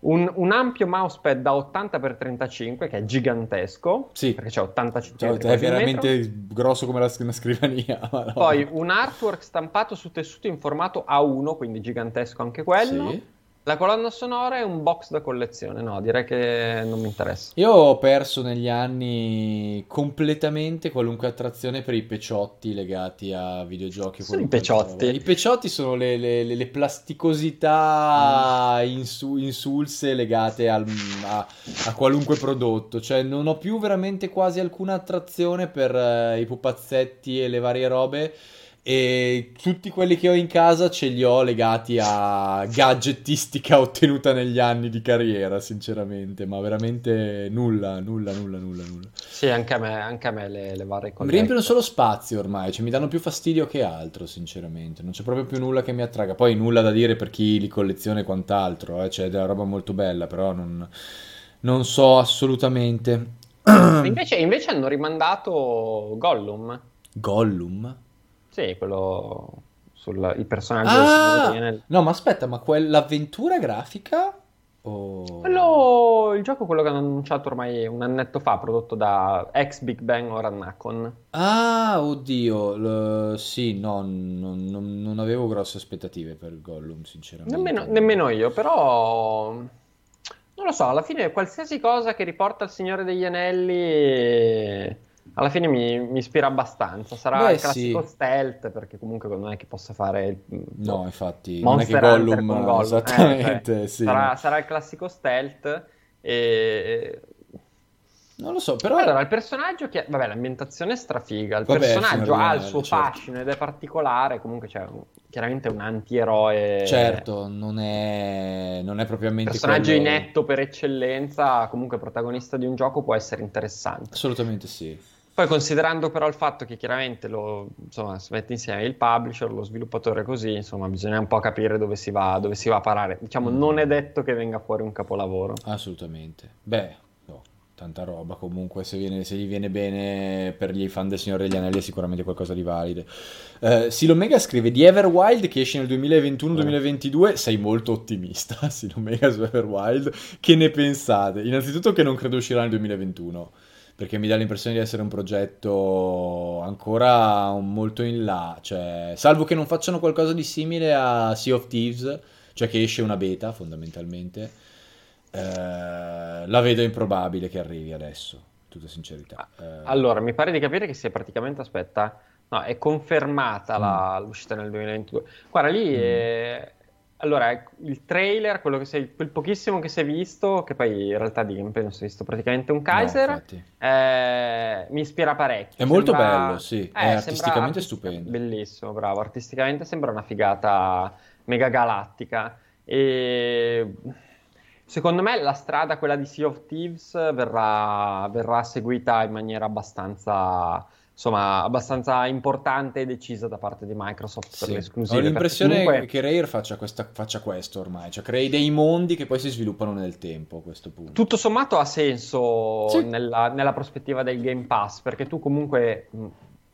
un, un, ampio mousepad da 80x35 che è gigantesco sì. perché c'è 80 cm cioè, è veramente grosso come la, una scrivania no. poi un artwork stampato su tessuto in formato A1 quindi gigantesco anche quello sì. La colonna sonora è un box da collezione, no, direi che non mi interessa. Io ho perso negli anni completamente qualunque attrazione per i peciotti legati a videogiochi. Sono i peciotti? I peciotti sono le, le, le plasticosità mm. insu- insulse legate al, a, a, qualunque prodotto. Cioè non ho più veramente quasi alcuna attrazione per uh, i pupazzetti e le varie robe e tutti quelli che ho in casa ce li ho legati a gadgetistica [LAUGHS] ottenuta negli anni di carriera, sinceramente, ma veramente nulla, nulla, nulla, nulla, nulla. Sì, anche a me, anche a me le, le varie cose. Mi riempiono solo spazio ormai, cioè mi danno più fastidio che altro, sinceramente. Non c'è proprio più nulla che mi attraga. Poi nulla da dire per chi li colleziona e quant'altro, eh? c'è della roba molto bella, però non, non so assolutamente. invece, invece hanno rimandato Gollum. Gollum? Sì, quello sul il personaggio ah! del No, ma aspetta, ma quell'avventura grafica o... Quello, il gioco quello che hanno annunciato ormai un annetto fa, prodotto da ex Big Bang ora Nacon. Ah, oddio, L- sì, no, non, non, non, avevo grosse aspettative per Gollum, sinceramente. Nemmeno, nemmeno io, però... Non lo so, alla fine qualsiasi cosa che riporta il Signore degli Anelli alla fine mi, mi ispira abbastanza. Sarà Beh, il classico sì. stealth, perché comunque non è che possa fare. Il, no, infatti, Monster non è che Gollum, Gollum. esattamente. Eh, sì. sarà, sarà, il classico stealth. E... Non lo so, però. Allora, il personaggio che. Vabbè, l'ambientazione è strafiga. Il Vabbè, personaggio ha il suo certo. fascino ed è particolare. Comunque c'è un... chiaramente un antieroe. Certo, non è, non è propriamente. Personaggio quello... inetto per eccellenza, comunque protagonista di un gioco può essere interessante. Assolutamente sì. Poi considerando però il fatto che chiaramente lo, insomma, si mette insieme il publisher, lo sviluppatore così, insomma, bisogna un po' capire dove si va, dove si va a parare. Diciamo, mm. non è detto che venga fuori un capolavoro. Assolutamente. Beh, no, tanta roba comunque, se, viene, se, gli viene bene per gli fan del Signore degli Anelli è sicuramente qualcosa di valido. Uh, Silomega scrive di Everwild che esce nel 2021-2022, sei molto ottimista, [LAUGHS] Silomega su Everwild, che ne pensate? Innanzitutto che non credo uscirà nel 2021 perché mi dà l'impressione di essere un progetto ancora molto in là, cioè, salvo che non facciano qualcosa di simile a Sea of Thieves, cioè che esce una beta fondamentalmente. Eh, la vedo improbabile che arrivi adesso, tutta sincerità. Eh, allora, mi pare di capire che sia praticamente, aspetta, no, è confermata mm. la, l'uscita nel 2022. Guarda, lì mm. è, allora, ecco, il trailer, quello che sei, quel pochissimo che si è visto, che poi in realtà di gameplay non si è visto praticamente un Kaiser, no, eh, mi ispira parecchio. È sembra... molto bello, sì, eh, è artisticamente stupendo. Bellissimo, bravo, artisticamente sembra una figata mega galattica. E secondo me la strada, quella di Sea of Thieves, verrà, verrà seguita in maniera abbastanza insomma, abbastanza importante e decisa da parte di Microsoft per sì. le esclusive. Ho l'impressione comunque... che Rare faccia, questa, faccia, questo ormai, cioè crei dei mondi che poi si sviluppano nel tempo a questo punto. Tutto sommato ha senso sì. nella, nella, prospettiva del Game Pass, perché tu comunque,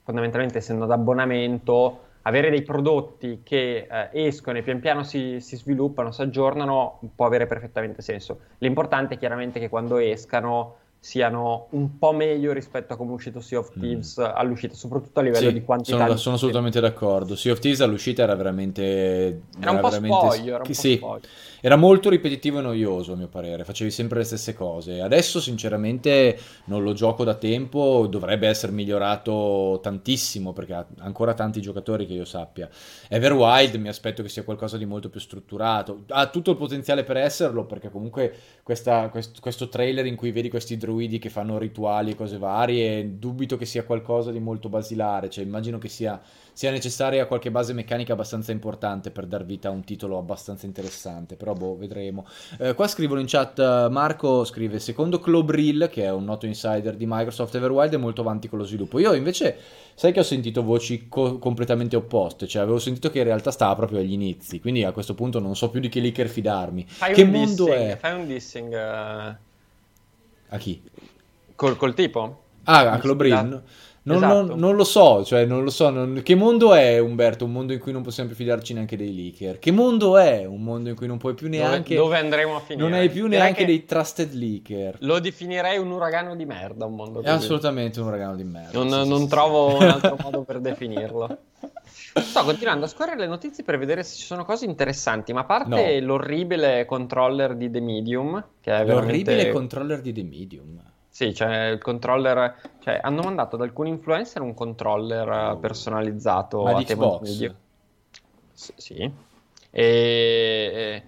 fondamentalmente essendo d'abbonamento, avere dei prodotti che eh, escono e pian piano si, si, sviluppano, si aggiornano, può avere perfettamente senso. L'importante è chiaramente che quando escano siano un po' meglio rispetto a come è uscito Sea of mm. Thieves mm. all'uscita, soprattutto a livello sì, di quantità. Sono, sono assolutamente d'accordo. Sea of Thieves all'uscita era veramente... Era, un po' veramente... spoglio, era sì, po' spoglio. Era molto ripetitivo e noioso, a mio parere. Facevi sempre le stesse cose. Adesso, sinceramente, non lo gioco da tempo. Dovrebbe essere migliorato tantissimo perché ha ancora tanti giocatori che io sappia. Everwild mi aspetto che sia qualcosa di molto più strutturato. Ha tutto il potenziale per esserlo perché comunque questa, questo, questo trailer in cui vedi questi druidi che fanno rituali e cose varie, dubito che sia qualcosa di molto basilare. Cioè, immagino che sia sia necessaria qualche base meccanica abbastanza importante per dar vita a un titolo abbastanza interessante, però boh, vedremo. Eh, qua scrivono in chat, uh, Marco scrive, secondo Clobril, che è un noto insider di Microsoft, Everwild è molto avanti con lo sviluppo. Io invece, sai che ho sentito voci co- completamente opposte, cioè avevo sentito che in realtà stava proprio agli inizi, quindi a questo punto non so più di che leaker fidarmi. Fai che mondo dissing, è? Fai un dissing... Uh... A chi? Col, col tipo? Ah, a Clobril? Non, esatto. non, non, lo so, cioè, non lo so. Non... Che mondo è, Umberto? Un mondo in cui non possiamo più fidarci neanche dei leaker? Che mondo è? Un mondo in cui non puoi più neanche. Dove, dove andremo a finire? Non hai più neanche dei trusted leaker. Lo definirei un uragano di merda. Un mondo così. È assolutamente un uragano di merda. Non, sì, non sì, trovo sì. un altro [LAUGHS] modo per definirlo. Sto continuando a scorrere le notizie per vedere se ci sono cose interessanti, ma a parte no. l'orribile controller di The Medium, che è l'orribile veramente... controller di The Medium. Sì, cioè il controller, cioè hanno mandato ad alcuni influencer un controller oh. personalizzato Ma a tema. S- sì. E...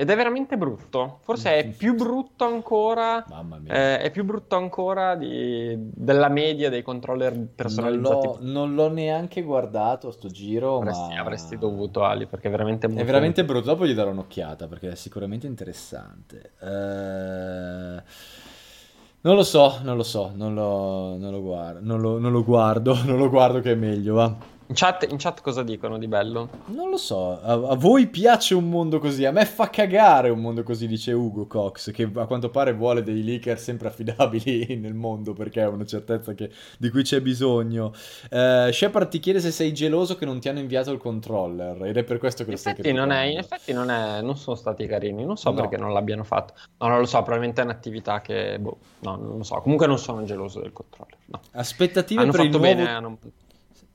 Ed è veramente brutto. Forse è più brutto ancora. Mamma mia. Eh, è più brutto ancora di... della media dei controller personalizzati. Non l'ho, non l'ho neanche guardato sto giro. Avresti, ma... avresti dovuto, Ali, perché è veramente molto. È veramente brutto. Dopo gli darò un'occhiata perché è sicuramente interessante. Eh. Non lo so, non lo so, non lo, non lo guardo, non lo, non lo guardo, [LAUGHS] non lo guardo che è meglio, va. In chat, in chat, cosa dicono di bello? Non lo so, a, a, voi piace un mondo così? A me fa cagare un mondo così, dice Ugo Cox, che a quanto pare vuole dei leaker sempre affidabili [LAUGHS] nel mondo perché è una certezza che, di cui c'è bisogno. Uh, Shepard ti chiede se sei geloso che non ti hanno inviato il controller ed è per questo che in lo stai. Non è, in effetti non, è, non sono stati carini, non so no. perché non l'abbiano fatto. No, non lo so, probabilmente è un'attività che... Boh, no, non lo so. Comunque non sono geloso del controller. No. Aspettative hanno per il nuovo... bene, hanno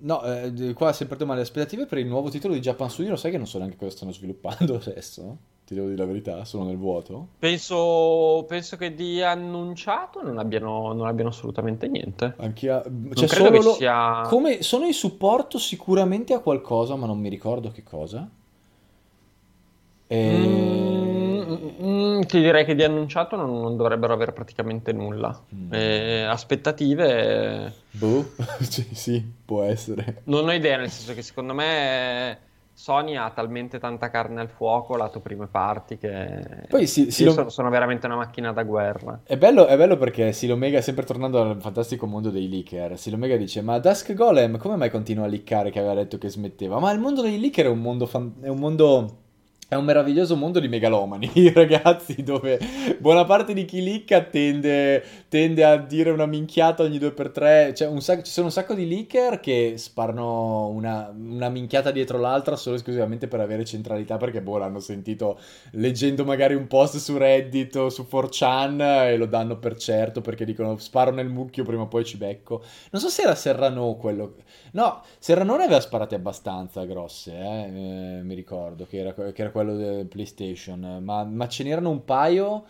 No, eh, qua sempre male. Le aspettative per il nuovo titolo di Japan Studio, lo sai che non so neanche cosa stanno sviluppando [LAUGHS] adesso? Ti devo dire la verità, sono nel vuoto. Penso, penso che di annunciato non abbiano, non abbiano assolutamente niente. Anche a... cioè, solo che lo... sia... Come sono in supporto sicuramente a qualcosa, ma non mi ricordo che cosa. E... Mm, mm, ti direi che di annunciato non, non dovrebbero avere praticamente nulla. Mm. E aspettative. Boh, sì, [LAUGHS] sì, può essere. Non ho idea, nel senso che secondo me Sony ha talmente tanta carne al fuoco lato prime parti che Poi si, si lo... sono, sono, veramente una macchina da guerra. È bello, è bello perché Silomega, sempre tornando al fantastico mondo dei leaker, Silomega dice ma Dusk Golem come mai continua a liccare che aveva detto che smetteva? Ma il mondo dei leaker è un mondo, fan... è un mondo è un meraviglioso mondo di megalomani, [LAUGHS] ragazzi, dove buona parte di chi licca tende, tende a dire una minchiata ogni due per tre. Cioè, sac- ci sono un sacco di leaker che sparano una, una, minchiata dietro l'altra solo esclusivamente per avere centralità, perché boh, l'hanno sentito leggendo magari un post su Reddit o su 4chan e lo danno per certo perché dicono sparo nel mucchio, prima o poi ci becco. Non so se era Serrano quello... No, Serrano aveva sparate abbastanza grosse, eh, eh, mi ricordo, che era, che era quello quello del PlayStation, ma, ma ce n'erano un paio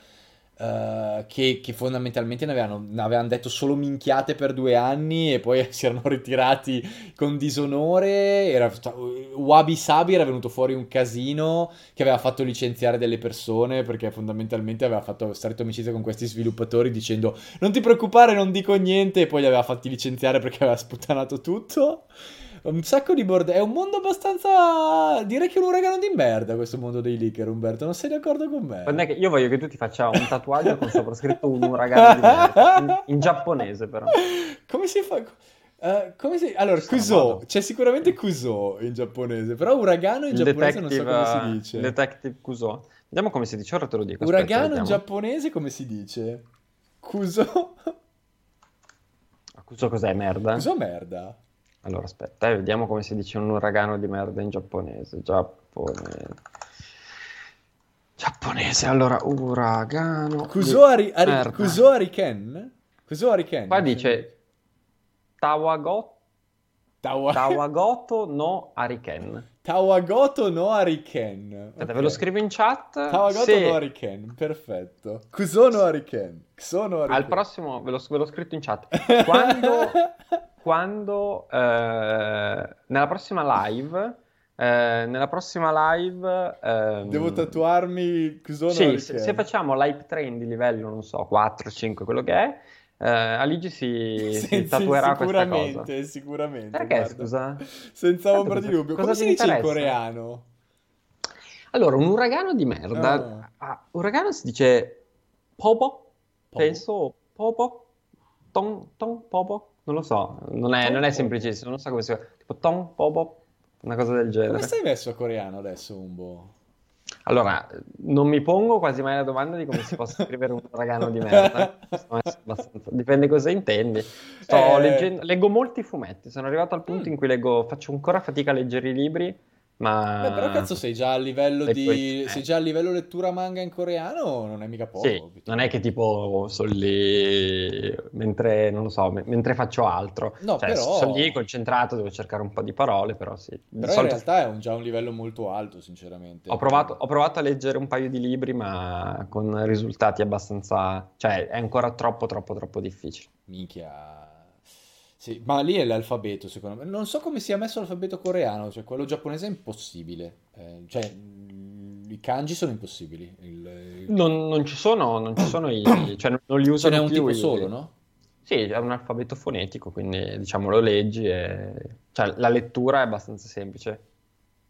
Uh, che, che, fondamentalmente ne avevano, ne avevano, detto solo minchiate per due anni e poi [LAUGHS] si erano ritirati con disonore. Era, Wabi Sabi era venuto fuori un casino che aveva fatto licenziare delle persone perché fondamentalmente aveva fatto stretto amicizia con questi sviluppatori dicendo non ti preoccupare, non dico niente e poi li aveva fatti licenziare perché aveva sputtanato tutto un sacco di bordelli. È un mondo abbastanza. Direi che è un uragano di merda questo mondo dei leaker, Umberto. Non sei d'accordo con me? Guarda che io voglio che tu ti faccia un tatuaggio con sopra scritto un uragano di merda. In, in giapponese, però. Come si fa? Uh, come si... Allora, Kuso, c'è sicuramente Kuso in giapponese, però uragano in giapponese non so come si dice. Detective Kuso. Vediamo come si dice, ora te lo dico. Uragano Aspetta, in giapponese come si dice? Kuso? Kuso cos'è, merda? Kuso merda. Allora, aspetta, eh, vediamo come si dice un uragano di merda in giapponese. Giapponese. Giapponese, allora, uragano. Kuso, ari, ari, Kuso Ariken? Kuso Ariken? Qua dice Tawagoto, Tawa... Tawagoto no Ariken. Tawagoto no Ariken. Aspetta, okay. ve lo scrivo in chat. Tawagoto se... no Ariken, perfetto. Kuso no Ariken. Kuso no Ariken. Al prossimo, ve, lo, ve l'ho scritto in chat. [LAUGHS] Quando... quando eh, nella prossima live eh, nella prossima live ehm, devo tatuarmi Kusono sì, se, se, facciamo live train di livello non so 4 5 quello che è eh, Aligi si, [LAUGHS] si tatuerà sì, sicuramente sicuramente perché guarda. scusa senza ombra di dubbio cosa come si dice in coreano allora un uragano di merda oh. ah, uragano si dice popo penso popo ton ton popo non lo so, non è, non è semplicissimo, non so come si chiama. Tipo Tom Popo, una cosa del genere. Come stai messo a coreano adesso, Umbo? Allora, non mi pongo quasi mai la domanda di come si possa [LAUGHS] scrivere un uragano di merda. [LAUGHS] Dipende cosa intendi. Sto eh... leggendo, leggo molti fumetti, sono arrivato al punto mm. in cui leggo, faccio ancora fatica a leggere i libri ma... Beh, però cazzo sei già a livello di... Poi... sei già a livello lettura manga in coreano? Non è mica poco. Sì, non è che tipo sono lì mentre, non lo so, mentre faccio altro. No, cioè, però... sono lì concentrato, devo cercare un po' di parole, però sì. Però solito... in realtà è un, già un livello molto alto, sinceramente. Ho provato, ho provato, a leggere un paio di libri, ma con risultati abbastanza... Cioè, è ancora troppo, troppo, troppo difficile. Minchia sì, ma lì è l'alfabeto, secondo me. Non so come sia messo l'alfabeto coreano, cioè quello giapponese è impossibile. Eh, cioè, i kanji sono impossibili. Il. Non, non, ci sono, non ci sono i... [COUGHS] cioè non li usano Ce n'è un tipo i... solo, no? Sì, è un alfabeto fonetico, quindi diciamo lo leggi e... Cioè, la lettura è abbastanza semplice.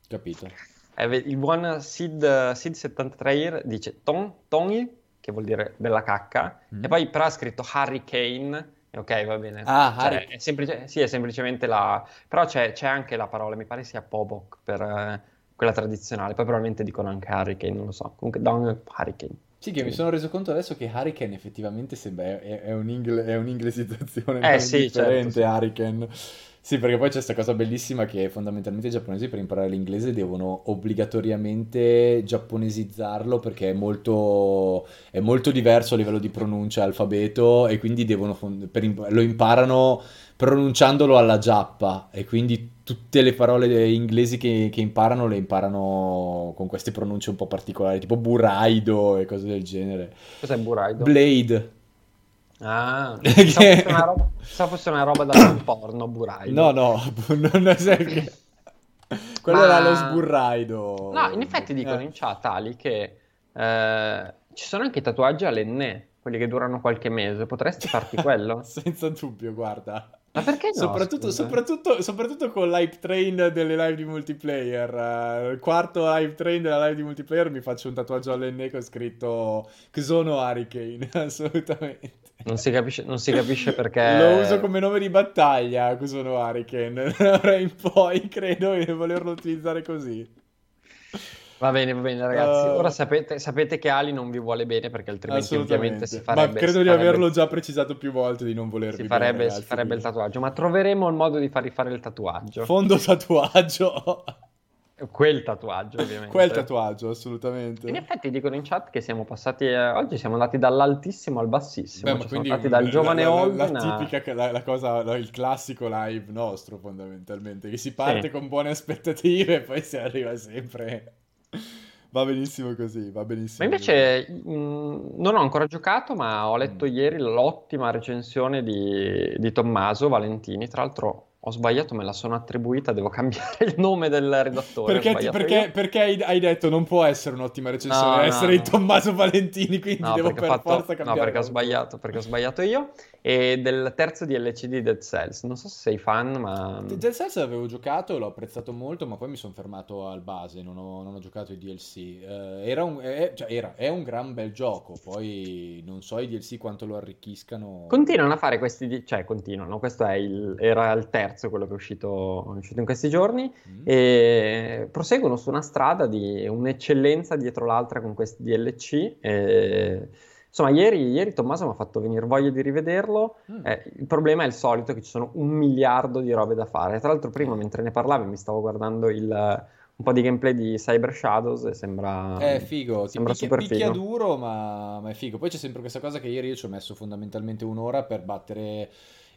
Capito. Eh, il buon Sid, Sid 73 dice ton, Tonghi, che vuol dire bella cacca, mm. e poi però ha scritto Hurricane Ok, va bene. Ah, cioè, è semplice... Sì, è semplicemente la... Però c'è, c'è, anche la parola, mi pare sia Pobok per eh, quella tradizionale, poi probabilmente dicono anche Hurricane, non lo so. Comunque Don Hurricane. Sì, che sì. mi sono reso conto adesso che Hurricane effettivamente sembra... è, è, un'ingle... è un'inglesizzazione eh, [LAUGHS] sì, differente, certo, sì. Hurricane. Sì, perché poi c'è questa cosa bellissima che fondamentalmente i giapponesi per imparare l'inglese devono obbligatoriamente giapponesizzarlo perché è molto, è molto diverso a livello di pronuncia alfabeto e quindi devono, imp- lo imparano pronunciandolo alla giappa e quindi tutte le parole inglesi che, che, imparano le imparano con queste pronunce un po' particolari, tipo buraido e cose del genere. Cos'è buraido? Blade. Ah, [LAUGHS] pensavo fosse una roba, fosse una roba da porno, buraido. No, no, [LAUGHS] non è sempre... Quello Ma... era lo sburraido. No, in effetti dicono eh. in chat, Ali, che eh, ci sono anche tatuaggi all'enne, quelli che durano qualche mese. Potresti farti [LAUGHS] quello? Senza dubbio, guarda. Ma perché no? Soprattutto, soprattutto, soprattutto, con l'hype train delle live di multiplayer. Il quarto hype train della live di multiplayer mi faccio un tatuaggio all'enne con scritto Xono Hurricane, [LAUGHS] assolutamente. Non si, capisce, non si capisce [LAUGHS] perché... Lo uso come nome di battaglia, Xono Hurricane. Ora in poi credo di volerlo utilizzare così. Va bene, va bene, ragazzi. Uh, Ora sapete, sapete, che Ali non vi vuole bene perché altrimenti ovviamente si farebbe. Ma credo di farebbe, averlo già precisato più volte di non volervi si farebbe, bene. Si farebbe il tatuaggio, ma troveremo il modo di fargli fare il tatuaggio. Fondo tatuaggio. Quel tatuaggio, ovviamente. Quel tatuaggio, assolutamente. In effetti dicono in chat che siamo passati, eh, oggi siamo andati dall'altissimo al bassissimo. Beh, ma cioè quindi siamo dal giovane la, la, Holden la, tipica, la, la, cosa, il classico live nostro fondamentalmente, che si parte sì. con buone aspettative e poi si arriva sempre Va benissimo così, va benissimo. Ma invece mh, non ho ancora giocato, ma ho letto Mm. ieri l'ottima recensione di, di Tommaso Valentini. Tra l'altro ho sbagliato, me la sono attribuita, devo cambiare [LAUGHS] il nome del redattore. Perché, ti- perché- perché hai, detto non può essere un'ottima recensione, No, deve no, essere no. di Tommaso Valentini, quindi No, devo perché per ho fatto- forza no, cambiare. perché ho sbagliato, perché ho sbagliato io. E del terzo DLC di Dead Cells. Non so se sei fan, ma... Dead Cells avevo giocato, l'ho apprezzato molto, ma poi mi sono fermato al base, non ho, non ho giocato i DLC. Eh, era un, è, cioè, era- è un gran bel gioco, poi non so i DLC quanto lo arricchiscano. Continuano a fare questi, cioè continuano, questo è il, era il terzo quello che è uscito, è uscito in questi giorni Mm. e proseguono su una strada di un'eccellenza dietro l'altra con questi DLC. e, insomma, ieri, ieri Tommaso mi ha fatto venire voglia di rivederlo. Mm. Eh, il problema è il solito che ci sono un miliardo di robe da fare. Tra l'altro, prima mentre ne parlavi mi stavo guardando il- un po' di gameplay di Cyber Shadows e sembra, È figo, sembra picchia, super picchia figo. duro, ma, ma è figo. Poi c'è sempre questa cosa che ieri io ci ho messo fondamentalmente un'ora per battere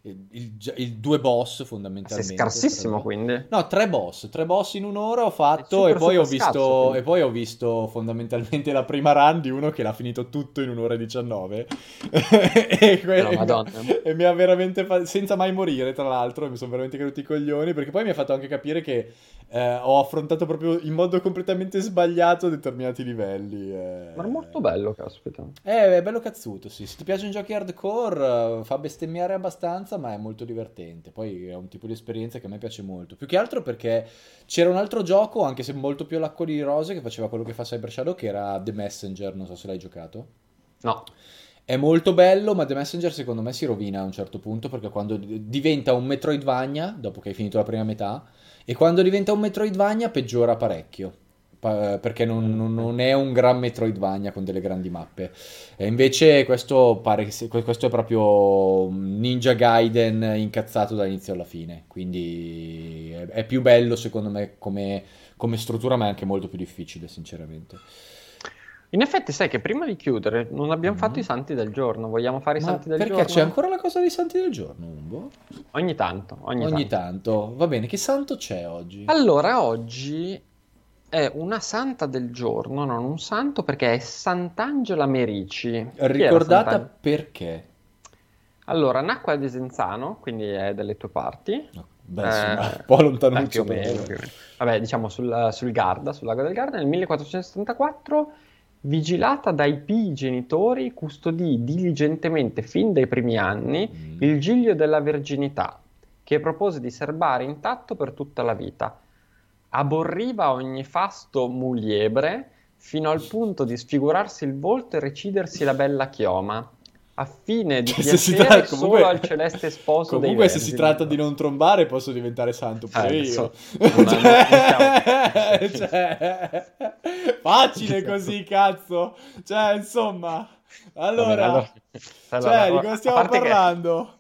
il, il- il due boss Sei fondamentalmente. scarsissimo Per- quindi. No, tre boss, tre boss in un'ora ho fatto e poi ho visto, quindi. e poi ho visto fondamentalmente la prima run di uno che l'ha finito tutto in un'ora e 19 [LAUGHS] e, que- No, Madonna. e mi ha veramente fa- senza mai morire tra l'altro, mi sono veramente caduti i coglioni perché poi mi ha fatto anche capire che eh, ho affrontato proprio in modo completamente sbagliato determinati livelli. eh. Ma è molto bello, caspita. Eh, è bello cazzuto, sì. Se ti piacciono i giochi hardcore, eh, fa bestemmiare abbastanza, ma è molto divertente. Poi è un tipo di esperienza che a me piace molto. Più che altro perché c'era un altro gioco, anche se molto più all'acqua di rose, che faceva quello che fa Cyber Shadow, che era The Messenger, non so se l'hai giocato. No, È molto bello, ma The Messenger secondo me si rovina a un certo punto perché quando diventa un Metroidvania, dopo che hai finito la prima metà, e quando diventa un Metroidvania peggiora parecchio. Pa- perché non, non- non è un gran Metroidvania con delle grandi mappe. E invece questo pare questo è proprio Ninja Gaiden incazzato dall'inizio alla fine. Quindi è, più bello secondo me come, come struttura, ma è anche molto più difficile, sinceramente. in effetti sai che prima di chiudere non abbiamo Mhm. fatto i santi del giorno. Vogliamo fare i Ma santi del perché giorno? c'è ancora la cosa dei santi del giorno, Umbo? Ogni tanto, ogni, Ogni tanto. tanto. Va bene, che santo c'è oggi? Allora, oggi è una santa del giorno, non un santo, perché è Sant'Angela Merici. Ricordata Sant'An- perché? Allora, nacque a Desenzano, quindi è dalle tue parti. No, beh, insomma, Eh, un po' lontanuccio. più o meno, però. più o meno. Vabbè, diciamo sul, sul Garda, sul lago del Garda, nel 1474, vigilata dai pii genitori, custodì diligentemente fin dai primi anni Mm. il giglio della verginità, che propose di serbare intatto per tutta la vita. Aborriva ogni fasto muliebre, fino al punto di sfigurarsi il volto e recidersi la bella chioma, a fine di Cioè, piacere tratta- comunque- solo al celeste sposo Comunque, se si tratta di non trombare, posso diventare santo pure Eh, io. [LAUGHS] Cioè, [LAUGHS] cioè, facile così, cazzo. Cioè, insomma, allora, Vabbè, allora- [LAUGHS] cioè, allora, di cosa stiamo parlando?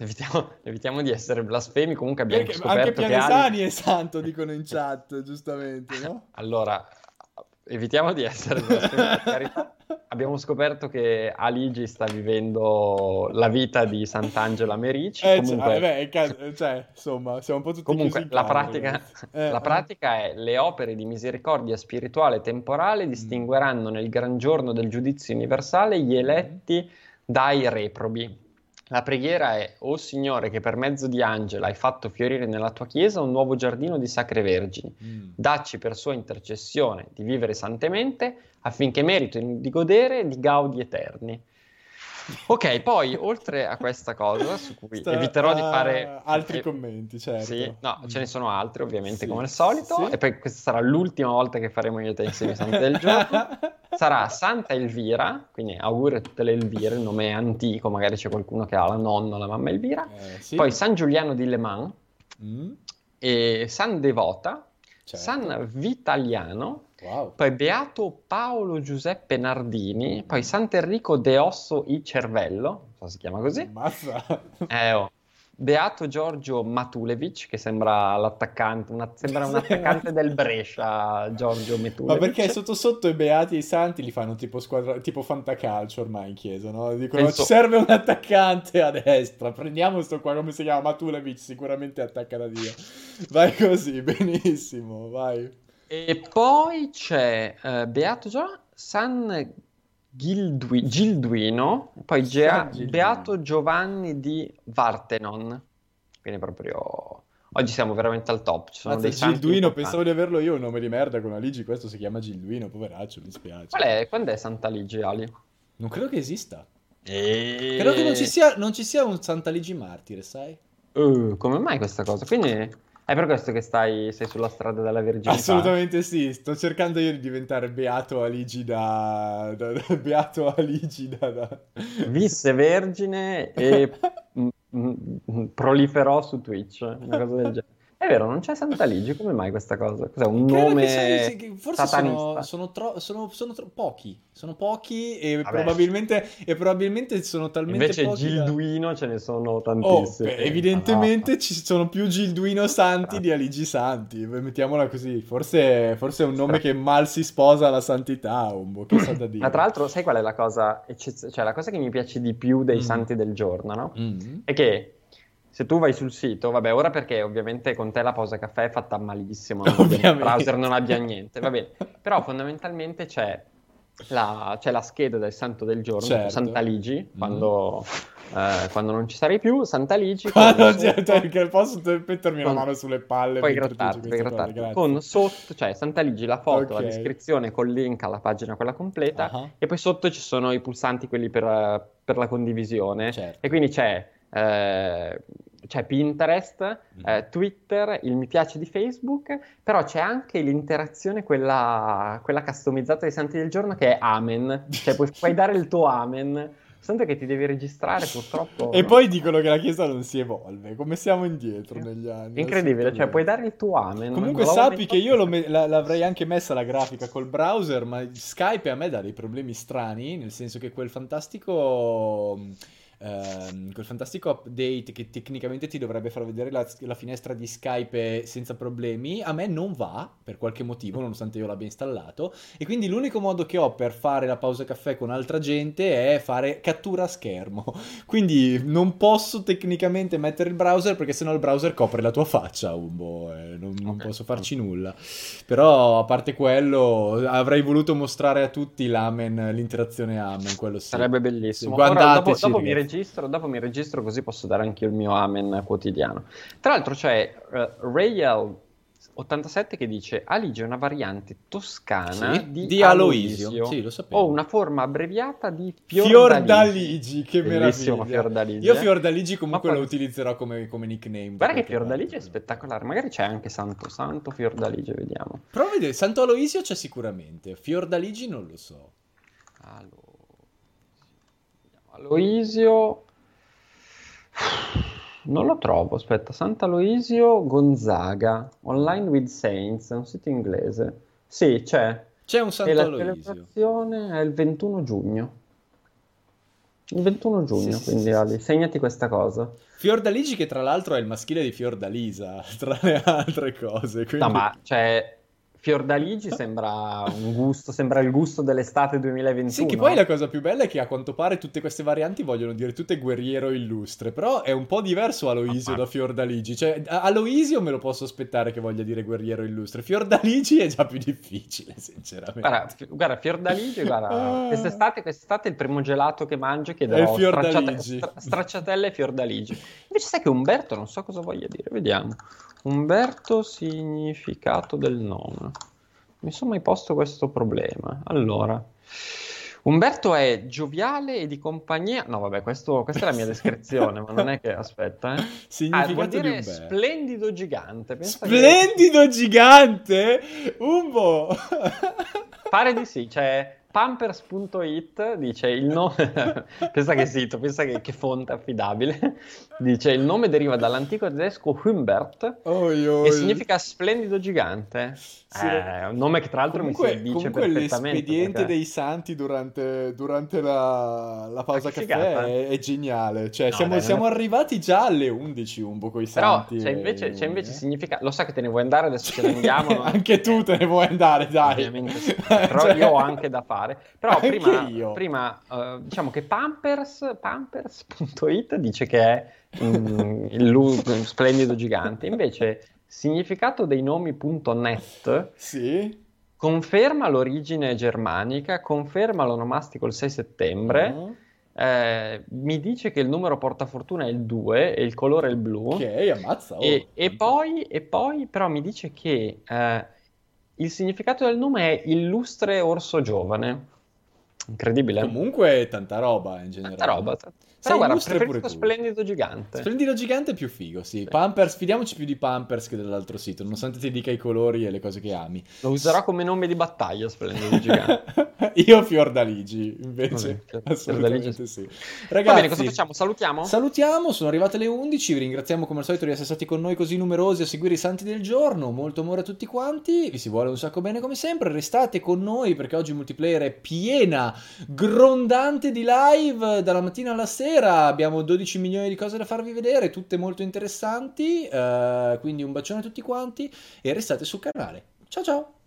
Evitiamo, [LAUGHS] evitiamo di essere blasfemi, comunque abbiamo Perché scoperto anche che. Pianesani è santo, dicono in chat, giustamente, no? [LAUGHS] Allora, evitiamo di essere blasfemi. [LAUGHS] Abbiamo scoperto che Aligi sta vivendo la vita di Sant'Angela Merici. Eh, comunque, cioè, ca- cioè, insomma, siamo un po' tutti comunque la, pratica. Eh, la eh. pratica è le opere di misericordia spirituale e temporale Mm. distingueranno nel gran giorno del giudizio universale gli eletti dai reprobi. La preghiera è, o Signore, che per mezzo di Angela hai fatto fiorire nella tua chiesa un nuovo giardino di sacre vergini. Mm. Dacci per sua intercessione di vivere santemente affinché meritino di godere di gaudi eterni. Ok, poi oltre a questa cosa, su cui Sta- eviterò di ah, fare altri eh, commenti, certo. Sì, no, ce ne sono altri ovviamente Sì, come al solito, sì. e poi questa sarà l'ultima volta che faremo io e te insieme i santi del giorno. [LAUGHS] Sarà Santa Elvira, quindi auguri a tutte le Elvire, il nome è antico, magari c'è qualcuno che ha la nonna o la mamma Elvira. Eh, sì. Poi San Giuliano di Le Mans, Mm, e San Devota, certo. San Vitaliano, Wow. poi Beato Paolo Giuseppe Nardini, poi Sant'Enrico de Osso i Cervello, non so se si chiama così, Ammazza. [LAUGHS] eh, oh. Beato Giorgio Matulevic, che sembra l'attaccante, una- sembra un attaccante del Brescia, Giorgio Ma Matulevic. perché sotto sotto i beati e i santi li fanno tipo squadra, tipo fantacalcio ormai in chiesa, no? Dicono Penso- ci serve un attaccante a destra, prendiamo sto qua come si chiama Matulevic, sicuramente attacca da Dio. Vai così, [LAUGHS] benissimo, vai. E poi c'è uh, Beato Gio- San Gildui- Gilduino, poi Gia- Beato Giovanni di Vartenon. Quindi proprio oggi siamo veramente al top. Ci sono Mazza, dei Gilduino, pensavo di averlo io, un nome di merda con Aligi, questo si chiama Gilduino, poveraccio, mi spiace. Qual è? Quando è Santa Ligi, Ali? Non credo che esista. E... Credo che non ci sia, non ci sia un Sant'Aligi martire, sai? Uh, come mai questa cosa? Quindi è per questo che stai, sei sulla strada della verginità. Assolutamente sì, sto cercando io di diventare Beato Aligi da... da, da Beato Aligi da... da... Visse vergine e mm, mm, proliferò su Twitch, una cosa del genere. È vero, non c'è Santa Ligi, come mai questa cosa? Cos'è un Credo nome che forse sono, sono, tro- sono, sono tro- pochi, sono pochi e probabilmente, e probabilmente sono talmente Invece pochi da- Gilduino ce ne sono Oh, tantissimi. beh, evidentemente ci sono più Gilduino Santi di Aligi Santi, mettiamola così. Forse, forse è un nome che mal si sposa alla santità, Umbo, che sa da dire. Ma tra l'altro, sai qual è la cosa? Cioè, la cosa che mi piace di più dei Mm. santi del giorno, no? Mm. È che se tu vai sul sito, vabbè, ora perché ovviamente con te la pausa caffè è fatta malissimo, [LAUGHS] il browser non abbia niente, va bene. Però fondamentalmente c'è la, c'è la scheda del santo del giorno, Certo. tipo Santa Ligi, Mm. quando, eh, quando non ci sarei più, Santa Ligi, con no, sotto- cioè, che posso te- mettermi con- la mano sulle palle puoi grattarti, puoi grattarti. con sotto, cioè Santa Ligi, la foto, Ok. la descrizione col link alla pagina quella completa Ah, e poi sotto ci sono i pulsanti quelli per, per la condivisione Certo. e quindi c'è, eh, c'è Pinterest, Mm. eh, Twitter, il mi piace di Facebook, però c'è anche l'interazione, quella, quella customizzata dei santi del giorno che è Amen, cioè puoi, puoi dare il tuo Amen, tanto che ti devi registrare purtroppo. E poi dicono che la Chiesa non si evolve, come siamo indietro negli anni. Incredibile, cioè puoi dare il tuo Amen. Comunque sappi che io me- la- l'avrei anche messa la grafica col browser, ma Skype a me dà dei problemi strani, nel senso che quel fantastico... ehm, quel fantastico update che tecnicamente ti dovrebbe far vedere la, la finestra di Skype senza problemi, a me non va per qualche motivo, nonostante io l'abbia installato. E quindi l'unico modo che ho per fare la pausa caffè con altra gente è fare cattura schermo. [LAUGHS] Quindi non posso tecnicamente mettere il browser perché sennò il browser copre la tua faccia, Umbo, e non, non posso farci nulla. Però a parte quello, avrei voluto mostrare a tutti l'amen, l'interazione amen, quello sì. Sarebbe bellissimo. Sì, Ora, dopo, dopo mi. Registro, dopo mi registro così posso dare anche il mio amen quotidiano. Tra l'altro c'è uh, Rayel87 che dice Alige è una variante toscana Sì, di, di Aloisio. Sì, lo sapevo. o una forma abbreviata di Fiordaligi, che Bellissimo meraviglia. Fiordaligi. Io eh. Fiordaligi comunque Ma lo poi- utilizzerò come, come nickname. Guarda che Fiordaligi è spettacolare, magari c'è anche Santo Santo Fiordaligi, vediamo. Prova a vedere, Santo Aloisio c'è sicuramente, Fiordaligi non lo so. Alo- Aloisio non lo trovo, aspetta, Sant'Aloisio Gonzaga, Online with Saints, è un sito inglese. Sì, c'è. C'è un E Santo la celebrazione è il 21 giugno. Il 21 giugno, sì, quindi sì, Ali, sì. segnati questa cosa. Fiordaligi che tra l'altro è il maschile di Fiordalisa, [LAUGHS] tra le altre cose. Quindi... No, ma cioè Fiordaligi sembra un gusto, sembra il gusto dell'estate 2021. Sì, che poi la cosa più bella è che a quanto pare tutte queste varianti vogliono dire tutte guerriero illustre, però è un po' diverso Aloisio da Fiordaligi, cioè Aloisio me lo posso aspettare che voglia dire guerriero illustre, Fiordaligi è già più difficile, sinceramente. Guarda, fi- guarda, Fiordaligi, guarda, Ah. quest'estate, quest'estate il primo gelato che mangio È chiederò stracciate- stra- stracciatelle e Fiordaligi. Invece sai che Umberto non so cosa voglia dire, vediamo. Umberto significato del nome. Mi sono mai posto questo problema. Allora, Umberto è gioviale e di compagnia. No, vabbè, questo- questa è la mia [LAUGHS] descrizione, ma non è che aspetta, eh. [LAUGHS] Ah, Significato vuol di dire splendido gigante. Pensa che- Splendido gigante? Umbo! [LAUGHS] Pare di sì, cioè Pampers.it dice il nome, pensa che sito, pensa che, che fonte affidabile, dice il nome deriva dall'antico tedesco Humbert Oi, oi. che significa splendido gigante. Sì, Eh, un nome che tra l'altro comunque, mi si comunque perfettamente. l'espediente perché- dei santi durante, durante la, la pausa Ah, caffè è, è geniale. Cioè, No, siamo, dai, siamo arrivati già alle 11 un po' con i Però santi. c'è invece, e- c'è invece significa, lo so che te ne vuoi andare, adesso ce ne andiamo. no? [LAUGHS] Anche tu te ne vuoi andare, dai. Ovviamente sì, [LAUGHS] però Cioè- io ho anche da fare. Però Anche prima, prima, eh, diciamo che Pampers, Pampers.it dice che è mm, il splendido gigante, invece significato dei nomi.net Sì. conferma l'origine germanica, conferma l'onomastico il 6 settembre, Ah. eh, mi dice che il numero portafortuna è il 2 e il colore è il blu. Ok, ammazza. oh. E, e poi, e poi però mi dice che eh, il significato del nome è illustre orso giovane. Incredibile. Comunque tanta roba in generale. Tanta roba. Sei Però guarda, preferisco. Splendido Gigante. Splendido gigante è più figo, sì. Pampers, fidiamoci più di Pampers che dell'altro sito, nonostante ti dica i colori e le cose che ami. Lo userò come nome di battaglia, Splendido Gigante. [LAUGHS] Io Fiordaligi, invece. Vabbè, Assolutamente Fiordaligi. sì. Va Ragazzi, bene, cosa facciamo? Salutiamo? Salutiamo, sono arrivate le 11, vi ringraziamo come al solito di essere stati con noi così numerosi a seguire i santi del giorno, molto amore a tutti quanti, vi si vuole un sacco bene come sempre, restate con noi perché oggi il multiplayer è piena, grondante di live dalla mattina alla sera, abbiamo 12 milioni di cose da farvi vedere, tutte molto interessanti, eh, quindi un bacione a tutti quanti e restate sul canale. Ciao ciao!